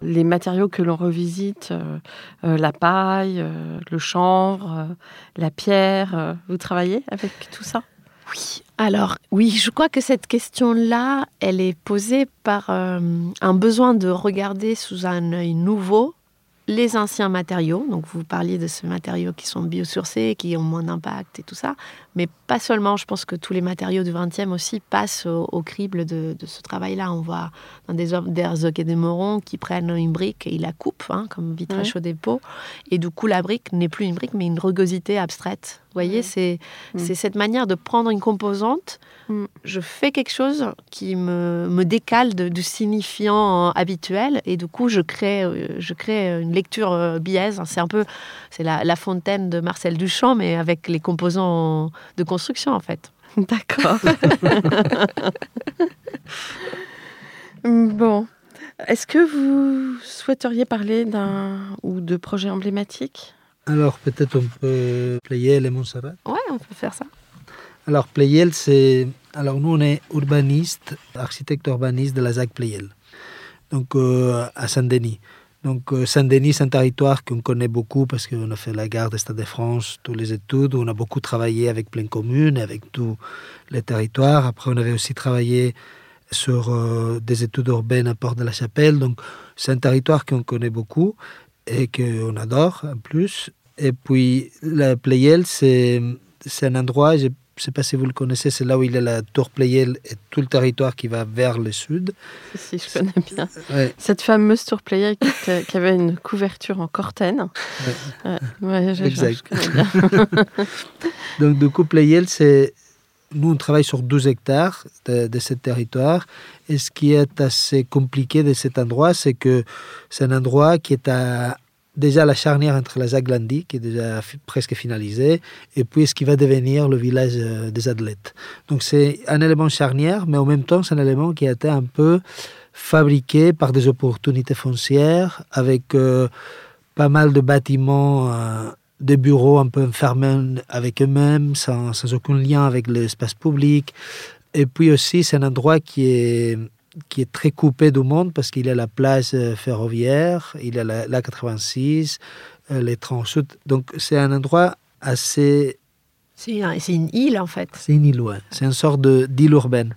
[SPEAKER 4] les matériaux que l'on revisite, euh, euh, la paille, le chanvre, la pierre. vous travaillez avec tout ça?
[SPEAKER 6] Oui. Alors, oui, je crois que cette question-là, elle est posée par un besoin de regarder sous un œil nouveau les anciens matériaux, donc vous parliez de ces matériaux qui sont biosourcés, qui ont moins d'impact et tout ça, mais pas seulement, je pense que tous les matériaux du 20e aussi passent au, crible de, ce travail-là. On voit dans des œuvres d'Herzog et de Moron qui prennent une brique et ils la coupent, hein, comme vitrage au dépôt, et du coup la brique n'est plus une brique mais une rugosité abstraite. Vous voyez, mm. c'est cette manière de prendre une composante Mm. je fais quelque chose qui me, me décale du signifiant habituel et du coup je crée, euh, je crée une lecture euh, biaise. C'est un peu c'est la, la, fontaine de Marcel Duchamp mais avec les composants de construction en fait. (laughs)
[SPEAKER 4] D'accord. bon. Est-ce que vous souhaiteriez parler d'un ou de projets emblématiques?
[SPEAKER 5] Alors peut-être on peut player les Montserrat.
[SPEAKER 6] Ouais, on peut faire ça.
[SPEAKER 5] Alors Playel, c'est... Alors nous, on est urbaniste, architecte urbaniste de la ZAC Playel, donc euh, à Saint-Denis. Donc euh, Saint-Denis, c'est un territoire qu'on connaît beaucoup parce qu'on a fait la gare des Stade de France, tous les études, on a beaucoup travaillé avec plein communes, avec tous les territoires. Après, on avait aussi travaillé sur euh, des études urbaines à Port de la Chapelle. Donc c'est un territoire qu'on connaît beaucoup et qu'on adore en plus. Et puis la Playel, c'est un endroit, je ne sais pas si vous le connaissez, c'est là où il y a la tour Playel et tout le territoire qui va vers le sud.
[SPEAKER 4] Si, je connais bien. Cette fameuse tour Playel qui, avait une couverture en cortène.
[SPEAKER 5] Ouais. exact. (laughs) Donc, du coup, Playel, c'est. Nous, on travaille sur 12 hectares de, de ce territoire. Et ce qui est assez compliqué de cet endroit, c'est que c'est un endroit qui est déjà la charnière entre la Zaglandi, qui est déjà presque finalisée, et puis ce qui va devenir le village euh, des athlètes. Donc c'est un élément charnière, mais en même temps c'est un élément qui a été un peu fabriqué par des opportunités foncières, avec euh, pas mal de bâtiments, euh, de bureaux un peu enfermés avec eux-mêmes, sans, sans aucun lien avec l'espace public. Et puis aussi c'est un endroit qui est qui est très coupé du monde parce qu'il y a la place euh, ferroviaire, il y a la, 86, euh, les sud. Donc c'est un endroit assez...
[SPEAKER 6] C'est une île en fait.
[SPEAKER 5] C'est une île, ouais. C'est une sorte d'île urbaine.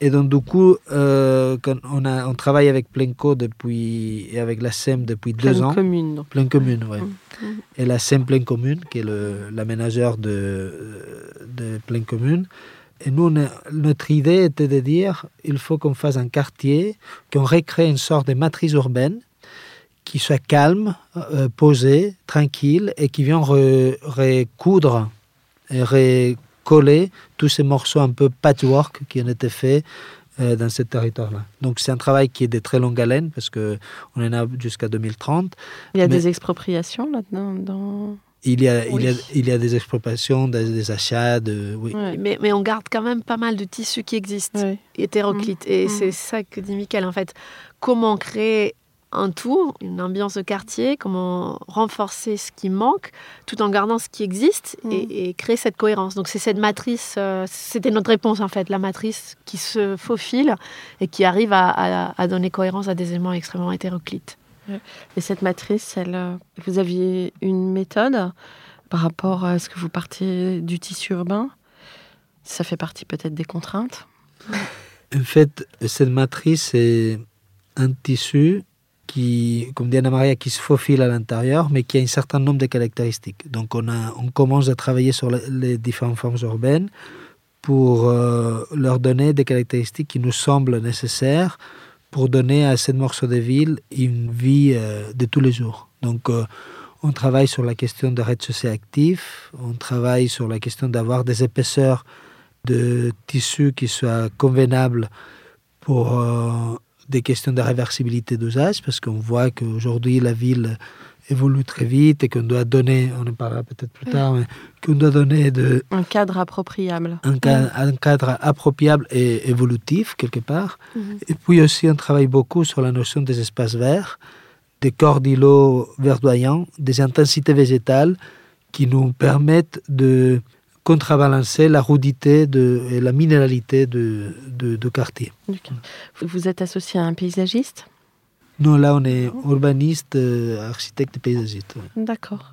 [SPEAKER 5] Et donc du coup, euh, quand on, a, on travaille avec Plenco depuis, et avec la SEM depuis deux ans.
[SPEAKER 4] Commune. Donc.
[SPEAKER 5] Pleine commune, oui. Mmh, mmh. Et la SEM Pleine commune, qui est l'aménageur de, de Pleine commune. Et nous, notre idée était de dire il faut qu'on fasse un quartier, qu'on recrée une sorte de matrice urbaine qui soit calme, euh, posée, tranquille et qui vient recoudre et recoller tous ces morceaux un peu patchwork qui ont été faits euh, dans ce territoire-là. Donc c'est un travail qui est de très longue haleine parce qu'on en a jusqu'à 2030.
[SPEAKER 4] Il y a des expropriations là-dedans dans...
[SPEAKER 5] Il y, a, il, y a, il y a des expropriations, des, achats, de, oui.
[SPEAKER 6] Mais, mais, on garde quand même pas mal de tissus qui existent, hétéroclites. Et mmh. c'est ça que dit Michael, en fait. Comment créer un tout, une ambiance de quartier, comment renforcer ce qui manque, tout en gardant ce qui existe et, mmh. créer cette cohérence. Donc c'est cette matrice, euh, c'était notre réponse en fait, la matrice qui se faufile et qui arrive à, à donner cohérence à des éléments extrêmement hétéroclites.
[SPEAKER 4] Et cette matrice, elle, euh, vous aviez une méthode par rapport à ce que vous partiez du tissu urbain? Ça fait partie peut-être des contraintes?
[SPEAKER 5] En fait, cette matrice est un tissu qui, comme dit Anna Maria, qui se faufile à l'intérieur, mais qui a un certain nombre de caractéristiques. Donc on, a, on commence à travailler sur les différentes formes urbaines pour euh, leur donner des caractéristiques qui nous semblent nécessaires pour donner à cette morceau de ville une vie euh, de tous les jours. Donc, euh, On travaille sur la question de rez-de-chaussée actif, on travaille sur la question d'avoir des épaisseurs de tissus qui soient convenables pour des questions de réversibilité d'usage, parce qu'on voit qu'aujourd'hui la ville évolue très vite et qu'on doit donner, on en parlera peut-être plus tard, mais qu'on doit donner de,
[SPEAKER 4] Un cadre appropriable.
[SPEAKER 5] un, un cadre appropriable et évolutif quelque part.
[SPEAKER 4] Mhm.
[SPEAKER 5] Et puis aussi, on travaille beaucoup sur la notion des espaces verts, des corps d'îlots verdoyants, des intensités végétales qui nous permettent de contrebalancer la rudité de, et la minéralité de, de, de quartier.
[SPEAKER 4] Vous êtes associé à un paysagiste?
[SPEAKER 5] Nous, là, on est urbaniste, euh, architecte et paysagiste. ouais.
[SPEAKER 4] D'accord.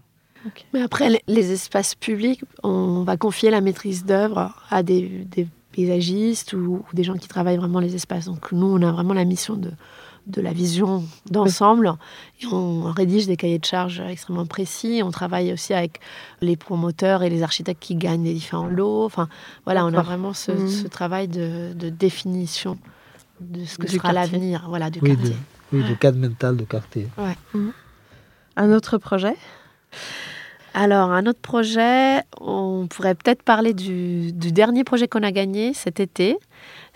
[SPEAKER 6] Mais après, les- les espaces publics, on va confier la maîtrise d'œuvre à des, des paysagistes ou, ou des gens qui travaillent vraiment les espaces. Donc nous, on a vraiment la mission de, de la vision d'ensemble. Et on rédige des cahiers de charges extrêmement précis. On travaille aussi avec les promoteurs et les architectes qui gagnent les différents lots. Enfin, voilà, on a vraiment ce, ce travail de, de définition de ce que
[SPEAKER 4] Du
[SPEAKER 6] sera l'avenir voilà, du
[SPEAKER 5] Oui, de, oui, du cadre mental de quartier.
[SPEAKER 4] Un autre projet?
[SPEAKER 6] Alors, un autre projet, on pourrait peut-être parler du, du dernier projet qu'on a gagné cet été.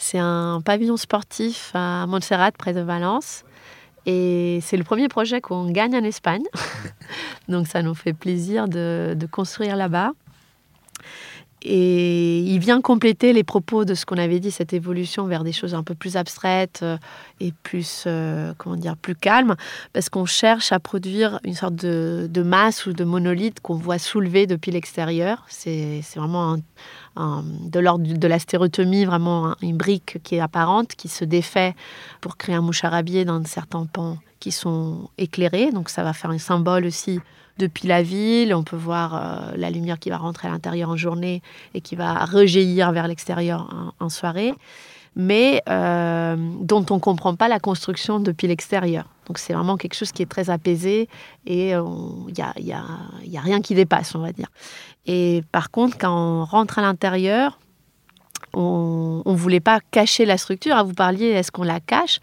[SPEAKER 6] C'est un pavillon sportif à Montserrat, près de Valence. Et c'est le premier projet qu'on gagne en Espagne. (laughs) Donc, ça nous fait plaisir de, de construire là-bas. Et il vient compléter les propos de ce qu'on avait dit, cette évolution vers des choses un peu plus abstraites euh, et plus, euh, comment dire, plus calmes, parce qu'on cherche à produire une sorte de, de masse ou de monolithe qu'on voit soulever depuis l'extérieur. C'est vraiment un- de l'ordre de la stéréotomie, vraiment un- une brique qui est apparente, qui se défait pour créer un moucharabier dans certains pans qui sont éclairés. Donc ça va faire un symbole aussi depuis la ville. On peut voir euh, la lumière qui va rentrer à l'intérieur en journée et qui va rejaillir vers l'extérieur en soirée, mais euh, dont on ne comprend pas la construction depuis l'extérieur. Donc c'est vraiment quelque chose qui est très apaisé et il n'y a, y a- rien qui dépasse, on va dire. Et par contre, quand on rentre à l'intérieur, on ne voulait pas cacher la structure. Ah, Vous parliez, est-ce qu'on la cache?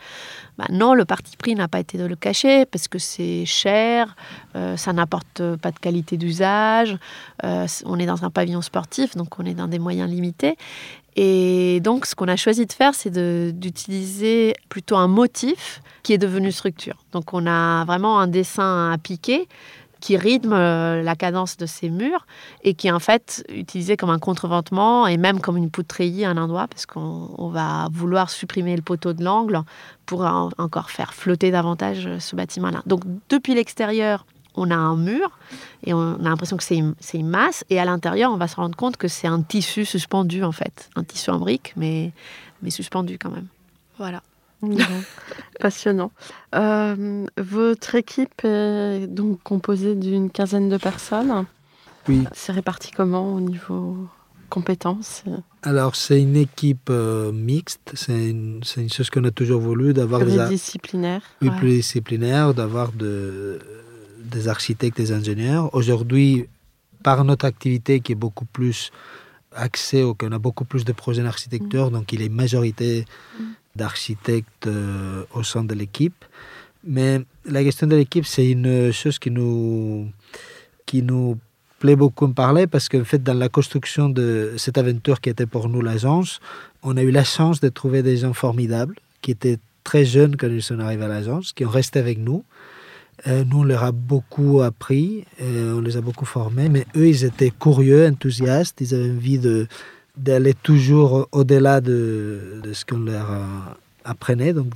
[SPEAKER 6] Bah Non, le parti pris n'a pas été de le cacher parce que c'est cher, euh, ça n'apporte pas de qualité d'usage, euh, on est dans un pavillon sportif, donc on est dans des moyens limités. Et donc, ce qu'on a choisi de faire, c'est d'utiliser plutôt un motif qui est devenu structure. Donc, on a vraiment un dessin à piquer qui rythme euh, la cadence de ces murs et qui est en fait utilisé comme un contreventement et même comme une poudreille à un endroit parce qu'on on va vouloir supprimer le poteau de l'angle pour en- encore faire flotter davantage ce bâtiment-là. Donc depuis l'extérieur, on a un mur et on a l'impression que c'est une, masse et à l'intérieur, on va se rendre compte que c'est un tissu suspendu en fait, un tissu en brique mais, mais suspendu quand même. Voilà. (laughs)
[SPEAKER 4] Passionnant. Euh, votre équipe est donc composée d'une quinzaine de personnes.
[SPEAKER 5] Oui.
[SPEAKER 4] C'est réparti comment au niveau compétences
[SPEAKER 5] Alors, c'est une équipe euh, mixte. C'est une, chose qu'on a toujours voulu, d'avoir des,
[SPEAKER 4] Pluridisciplinaire.
[SPEAKER 5] oui,
[SPEAKER 6] Ouais.
[SPEAKER 5] d'avoir de- des architectes, des ingénieurs. Aujourd'hui, par notre activité qui est beaucoup plus axée, ou qu'on a beaucoup plus de projets d'architecture, donc il est majorité d'architectes euh, au sein de l'équipe. Mais la question de l'équipe, c'est une chose qui nous, qui nous plaît beaucoup en parler parce qu'en fait, dans la construction de cette aventure qui était pour nous l'agence, on a eu la chance de trouver des gens formidables qui étaient très jeunes quand ils sont arrivés à l'agence, qui ont resté avec nous. Euh, nous, on leur a beaucoup appris, euh, on les a beaucoup formés, mais eux, ils étaient curieux, enthousiastes, ils avaient envie d'aller toujours au-delà de, de ce qu'on leur euh, apprenait, donc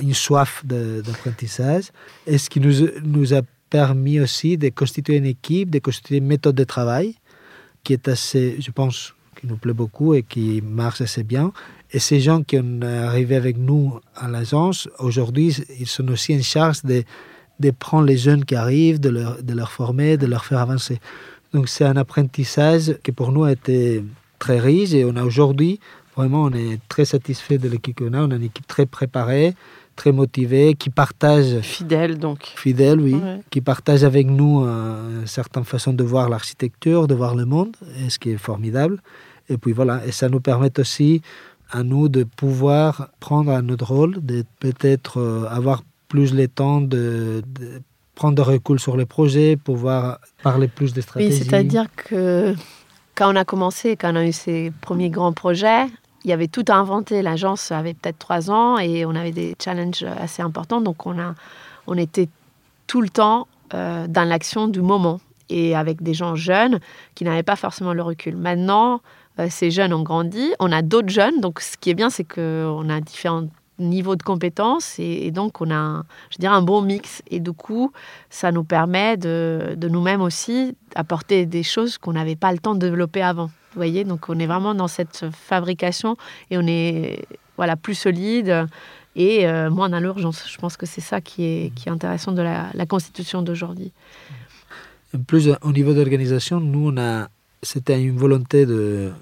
[SPEAKER 5] une soif d'apprentissage, et ce qui nous, nous a permis aussi de constituer une équipe, de constituer une méthode de travail qui est assez, je pense, qui nous plaît beaucoup et qui marche assez bien. Et ces gens qui sont arrivés avec nous à l'agence, aujourd'hui, ils sont aussi en charge de, de prendre les jeunes qui arrivent, de leur, de leur former, de leur faire avancer. Donc c'est un apprentissage qui pour nous a été très riche et on a aujourd'hui, vraiment, on est très satisfait de l'équipe qu'on a. On a une équipe très préparée, très motivée, qui partage
[SPEAKER 4] Fidèle donc.
[SPEAKER 5] fidèle, oui,
[SPEAKER 4] Ouais.
[SPEAKER 5] qui partage avec nous euh, une certaine façon de voir l'architecture, de voir le monde, et ce qui est formidable. Et puis voilà, et ça nous permet aussi à nous de pouvoir prendre un autre rôle, de peut-être euh, avoir plus le temps de, de prendre de recul sur les projets, pouvoir parler plus des stratégies.
[SPEAKER 6] Oui, c'est-à-dire que quand on a commencé, quand on a eu ces premiers grands projets, il y avait tout à inventer. L'agence avait peut-être trois ans et on avait des challenges assez importants. Donc on, a, on était tout le temps euh, dans l'action du moment et avec des gens jeunes qui n'avaient pas forcément le recul. Maintenant, euh, ces jeunes ont grandi, on a d'autres jeunes. Donc ce qui est bien, c'est qu'on a différents niveaux de compétences et, donc on a, un, je dirais, un bon mix. Et du coup, ça nous permet de, de nous-mêmes aussi apporter des choses qu'on n'avait pas le temps de développer avant. Vous voyez, donc on est vraiment dans cette fabrication et on est voilà plus solide et euh, moins dans l'urgence. Je pense que c'est ça qui est, qui est intéressant de la, la constitution d'aujourd'hui.
[SPEAKER 5] En plus, au niveau d'organisation, nous, on a, c'était une volonté de,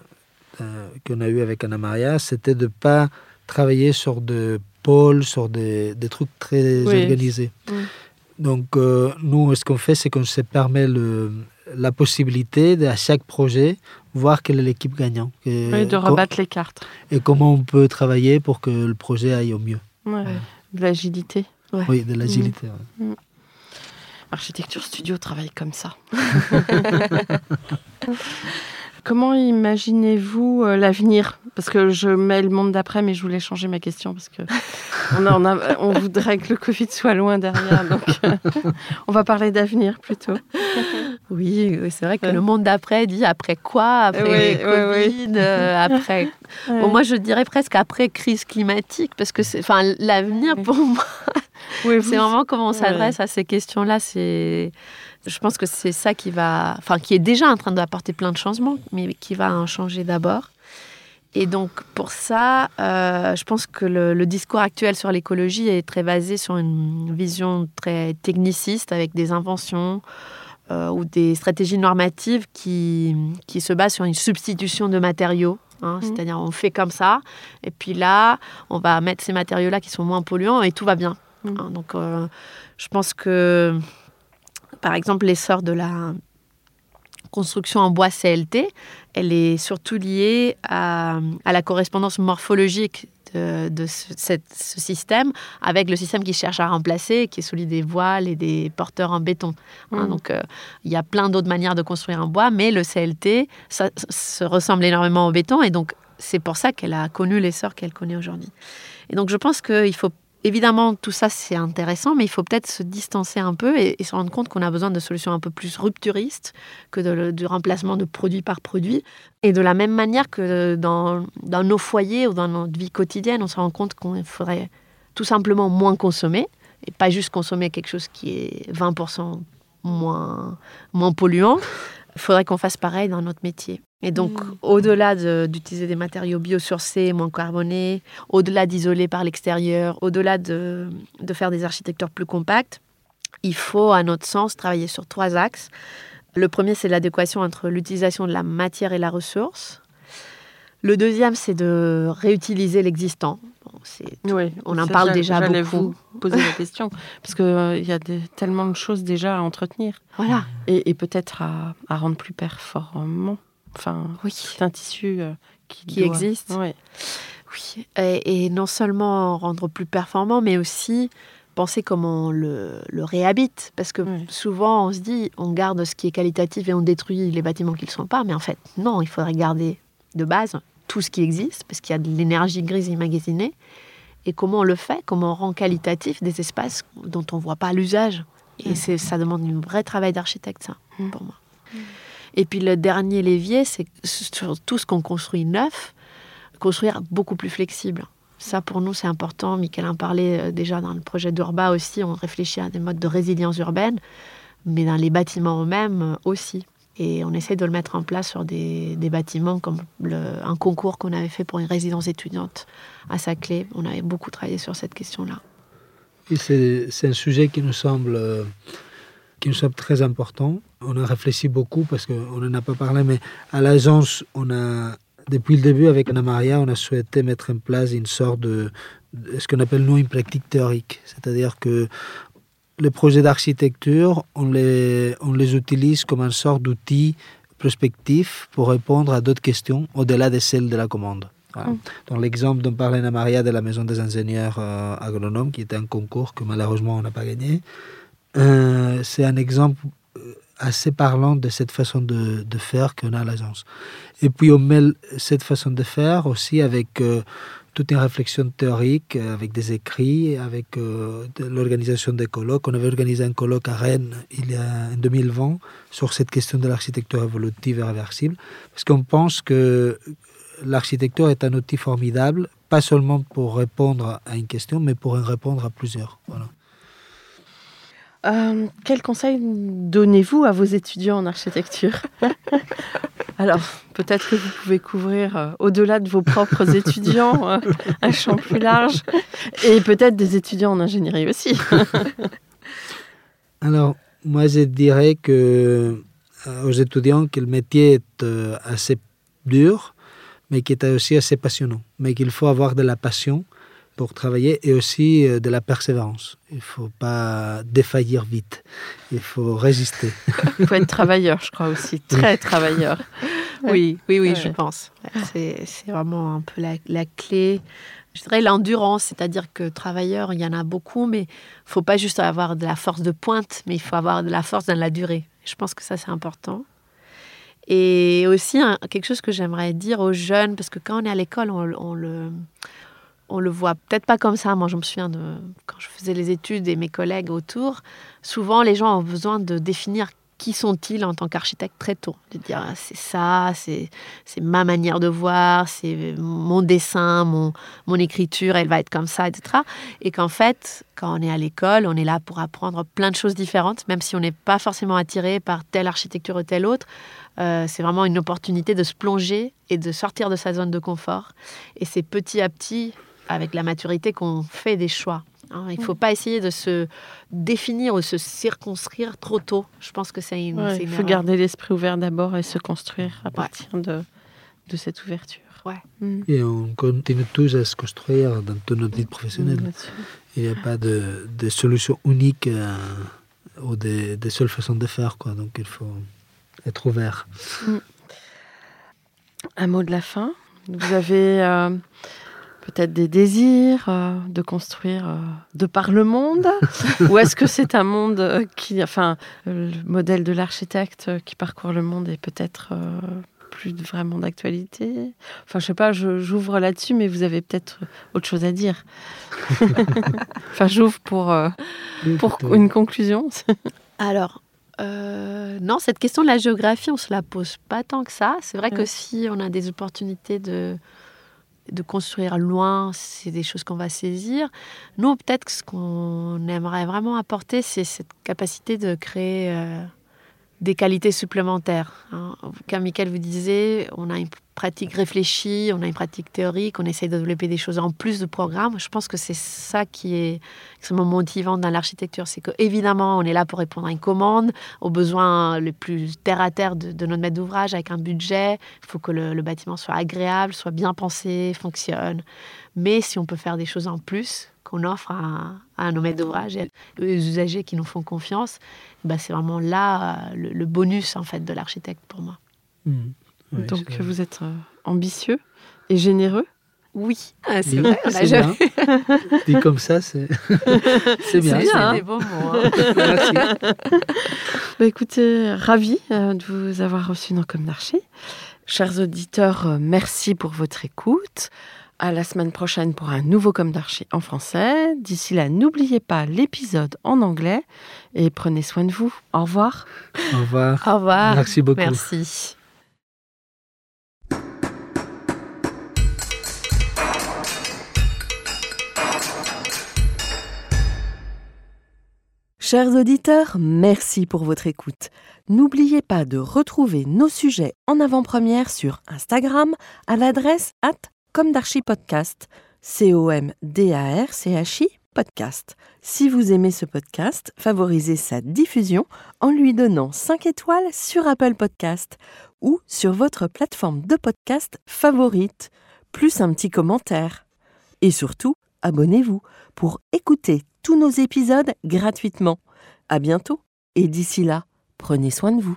[SPEAKER 5] euh, qu'on a eue avec Anna Maria, c'était de ne pas travailler sur des pôles, sur des, des trucs très
[SPEAKER 6] Oui.
[SPEAKER 5] organisés.
[SPEAKER 6] Mm.
[SPEAKER 5] Donc, euh, nous, ce qu'on fait, c'est qu'on se permet le, la possibilité de, à chaque projet voir quelle est l'équipe gagnante et,
[SPEAKER 7] Oui, de rebattre les cartes.
[SPEAKER 5] et comment on peut travailler pour que le projet aille au mieux.
[SPEAKER 7] Ouais. De l'agilité.
[SPEAKER 5] Oui, de l'agilité. ouais.
[SPEAKER 7] Architecture Studio travaille comme ça. (laughs) Comment imaginez-vous euh, l'avenir? Parce que je mets le monde d'après, mais je voulais changer ma question parce que (laughs) on, a- on a- on voudrait que le Covid soit loin derrière. Donc, euh, on va parler d'avenir plutôt. (laughs)
[SPEAKER 6] Oui, c'est vrai que
[SPEAKER 7] Ouais.
[SPEAKER 6] le monde d'après dit après quoi? Après
[SPEAKER 7] Oui, oui,
[SPEAKER 6] Covid, euh, après. (laughs) Bon, moi, je dirais presque après crise climatique, parce que c'est, enfin, l'avenir pour moi,
[SPEAKER 7] Oui,
[SPEAKER 6] c'est vraiment comment on
[SPEAKER 7] Ouais.
[SPEAKER 6] s'adresse à ces questions-là. C'est, je pense que c'est ça qui va, enfin, qui est déjà en train d'apporter plein de changements, mais qui va en changer d'abord. Et donc, pour ça, euh, je pense que le, le discours actuel sur l'écologie est très basé sur une vision très techniciste, avec des inventions euh, ou des stratégies normatives qui, qui se basent sur une substitution de matériaux. hein. C'est-à-dire, on fait comme ça, et puis là, on va mettre ces matériaux-là qui sont moins polluants, et tout va bien.
[SPEAKER 7] Mhm.
[SPEAKER 6] hein. Donc, euh, je pense que, par exemple, l'essor de la construction en bois CLT, elle est surtout liée à, à la correspondance morphologique de, de ce, cette- ce système avec le système qui cherche à remplacer, qui est celui des voiles et des porteurs en béton. Hein,
[SPEAKER 7] Mhm.
[SPEAKER 6] donc, euh, il y a plein d'autres manières de construire en bois, mais le CLT, ça se ressemble énormément au béton, et donc c'est pour ça qu'elle a connu l'essor qu'elle connaît aujourd'hui. Et donc, je pense qu'il faut Évidemment, tout ça, c'est intéressant, mais il faut peut-être se distancer un peu et, se rendre compte qu'on a besoin de solutions un peu plus rupturistes que de, du remplacement de produit par produit. Et de la même manière que dans, dans nos foyers ou dans notre vie quotidienne, on se rend compte qu'il faudrait tout simplement moins consommer et pas juste consommer quelque chose qui est 20% moins, moins polluant. Il faudrait qu'on fasse pareil dans notre métier. Et donc, au-delà de- d'utiliser des matériaux biosourcés, moins carbonés, au-delà d'isoler par l'extérieur, au-delà de, de faire des architectures plus compactes, il faut, à notre sens, travailler sur trois axes. Le premier, c'est l'adéquation entre l'utilisation de la matière et la ressource. Le deuxième, c'est de réutiliser l'existant. Bon, c'est-
[SPEAKER 7] Oui,
[SPEAKER 6] On en parle déjà beaucoup.
[SPEAKER 7] vous poser la question (laughs) parce qu'il y a tellement de choses déjà à entretenir
[SPEAKER 6] Voilà.
[SPEAKER 7] et, et peut-être à, à rendre plus performant. Enfin,
[SPEAKER 6] Oui.
[SPEAKER 7] c'est un tissu euh, qui,
[SPEAKER 6] existe.
[SPEAKER 7] Ouais.
[SPEAKER 6] Oui, et, et non seulement rendre plus performant, mais aussi penser comment on le, le réhabite. Parce que
[SPEAKER 7] Oui.
[SPEAKER 6] souvent, on se dit, on garde ce qui est qualitatif et on détruit les bâtiments qui ne le sont pas. Mais en fait, non, il faudrait garder de base tout ce qui existe, parce qu'il y a de l'énergie grise immagasinée. Et comment on le fait Comment on rend qualitatif des espaces dont on ne voit pas l'usage Et c'est, ça demande un vrai travail d'architecte, ça,
[SPEAKER 7] Mm.
[SPEAKER 6] pour moi. Et puis le dernier levier, c'est sur tout ce qu'on construit neuf, construire beaucoup plus flexible. Ça, pour nous, c'est important. Michael en parlait euh, déjà dans le projet d'Urba aussi. On réfléchit à des modes de résilience urbaine, mais dans les bâtiments eux-mêmes euh, aussi. Et on essaie de le mettre en place sur des, des bâtiments comme un concours qu'on avait fait pour une résidence étudiante à Saclay. On avait beaucoup travaillé sur cette question-là.
[SPEAKER 5] Et c'est c'est un sujet qui nous semble, euh, qui nous semble très important. On a réfléchi beaucoup parce qu'on n'en a pas parlé, mais à l'agence, on a, depuis le début avec Anna Maria, on a souhaité mettre en place une sorte de, de ce qu'on appelle nous une pratique théorique. C'est-à-dire que les projets d'architecture, on les, on les utilise comme une sorte d'outil prospectif pour répondre à d'autres questions au-delà de celles de la commande. Voilà. Dans l'exemple dont parlait Anna Maria de la maison des ingénieurs euh, agronomes, qui était un concours que malheureusement on n'a pas gagné, euh, c'est un exemple euh, assez parlant de cette façon de, de faire qu'on a à l'agence. Et puis on mêle cette façon de faire aussi avec euh, toute une réflexion théorique, euh, avec des écrits, avec l'organisation des colloques. On avait organisé un colloque à Rennes il y a, en 2020 sur cette question de l'architecture évolutive et réversible, parce qu'on pense que l'architecture est un outil formidable, pas seulement pour répondre à une question, mais pour en répondre à plusieurs. Voilà.
[SPEAKER 7] Euh, quel conseil donnez-vous à vos étudiants en architecture? (laughs) Alors, peut-être que vous pouvez couvrir, euh, au-delà de vos propres étudiants, euh, un champ plus large, et peut-être des étudiants en ingénierie aussi. (laughs)
[SPEAKER 5] Alors, moi, je dirais que euh, aux étudiants que le métier est euh, assez dur, mais qui est aussi assez passionnant. Mais qu'il faut avoir de la passion pour travailler et aussi euh, de la persévérance. Il ne faut pas défaillir vite. Il faut résister.
[SPEAKER 7] Il faut être travailleur, je crois aussi, très travailleur.
[SPEAKER 6] Oui, oui, oui,
[SPEAKER 7] Ouais.
[SPEAKER 6] je pense. C'est c'est vraiment un peu la, la clé. Je dirais l'endurance, c'est-à-dire que travailleurs, il y en a beaucoup, mais il faut pas juste avoir de la force de pointe, mais il faut avoir de la force dans la durée. Je pense que ça, c'est important. Et aussi, quelque chose que j'aimerais dire aux jeunes, parce que quand on est à l'école, on, on le, on le voit peut-être pas comme ça. Moi, je me souviens de quand je faisais les études et mes collègues autour, souvent les gens ont besoin de définir qui sont-ils en tant qu'architecte très tôt. De dire ah, c'est ça, c'est c'est ma manière de voir, c'est mon dessin, mon, mon écriture, elle va être comme ça, etc. Et qu'en fait, quand on est à l'école, on est là pour apprendre plein de choses différentes, même si on n'est pas forcément attiré par telle architecture ou telle autre. Euh, c'est vraiment une opportunité de se plonger et de sortir de sa zone de confort. Et c'est petit à petit, avec la maturité, qu'on fait des choix. hein. il ne faut pas essayer de se définir ou se circonscrire trop tôt. Je pense que c'est une.
[SPEAKER 7] Ouais, il faut
[SPEAKER 6] erreur.
[SPEAKER 7] garder l'esprit ouvert d'abord et se construire à partir de, de cette ouverture.
[SPEAKER 6] Ouais.
[SPEAKER 7] Mm.
[SPEAKER 5] Et on continue tous à se construire dans toute notre vie professionnelle.
[SPEAKER 7] Mm.
[SPEAKER 5] Il n'y a pas de, de solution unique euh, ou de, de seule façon de faire. Quoi. Donc il faut être ouvert.
[SPEAKER 7] Un mot de la fin. Vous avez euh, peut-être des désirs euh, de construire euh, de par le monde (laughs) Ou est-ce que c'est un monde euh, qui, enfin, le modèle de l'architecte qui parcourt le monde est peut-être euh, plus vraiment d'actualité? Enfin, je sais pas, j'ouvre là-dessus, mais vous avez peut-être autre chose à dire. (laughs) enfin, j'ouvre pour, pour une conclusion. (laughs)
[SPEAKER 6] Alors, euh, non, cette question de la géographie, on se la pose pas tant que ça. C'est vrai que si on a des opportunités de, de construire loin, c'est des choses qu'on va saisir. Nous, peut-être que ce qu'on aimerait vraiment apporter, c'est cette capacité de créer euh, des qualités supplémentaires. hein. Comme Michael vous disait, on a une pratique réfléchie, on a une pratique théorique, on essaye de développer des choses en plus de programmes. Je pense que c'est ça qui est extrêmement motivant dans l'architecture. C'est qu'évidemment, on est là pour répondre à une commande, aux besoins les plus terre à terre de, notre maître d'ouvrage avec un budget. Il faut que le bâtiment soit agréable, soit bien pensé, fonctionne. Mais si on peut faire des choses en plus qu'on offre à, à nos maîtres d'ouvrage et aux usagers qui nous font confiance, bah, c'est vraiment là euh, le, le bonus en fait de l'architecte pour moi.
[SPEAKER 5] Mm. Oui,
[SPEAKER 7] Donc, vous êtes euh, ambitieux et généreux.
[SPEAKER 6] Oui, Ah, c'est vrai. on a jamais-
[SPEAKER 5] bien. (laughs) Dit comme ça, c'est (laughs) c'est bien.
[SPEAKER 7] C'est bien, hein.
[SPEAKER 6] des beaux mots. hein.
[SPEAKER 5] Merci.
[SPEAKER 7] Bah, écoutez, ravi euh, de vous avoir reçu dans Comme d'Archi. Chers auditeurs, merci pour votre écoute. À la semaine prochaine pour un nouveau Comme d'Archi en français. D'ici là, n'oubliez pas l'épisode en anglais et prenez soin de vous. Au revoir.
[SPEAKER 5] Au revoir.
[SPEAKER 6] Au revoir.
[SPEAKER 5] Merci beaucoup.
[SPEAKER 6] Merci.
[SPEAKER 4] Chers auditeurs, merci pour votre écoute. N'oubliez pas de retrouver nos sujets en avant-première sur Instagram à l'adresse at comdarchipodcast, C-O-M-D-A-R-C-H-I podcast. Si vous aimez ce podcast, favorisez sa diffusion en lui donnant 5 étoiles sur Apple Podcast ou sur votre plateforme de podcast favorite, plus un petit commentaire. Et surtout, abonnez-vous pour écouter tous nos épisodes gratuitement. À bientôt et d'ici là, prenez soin de vous.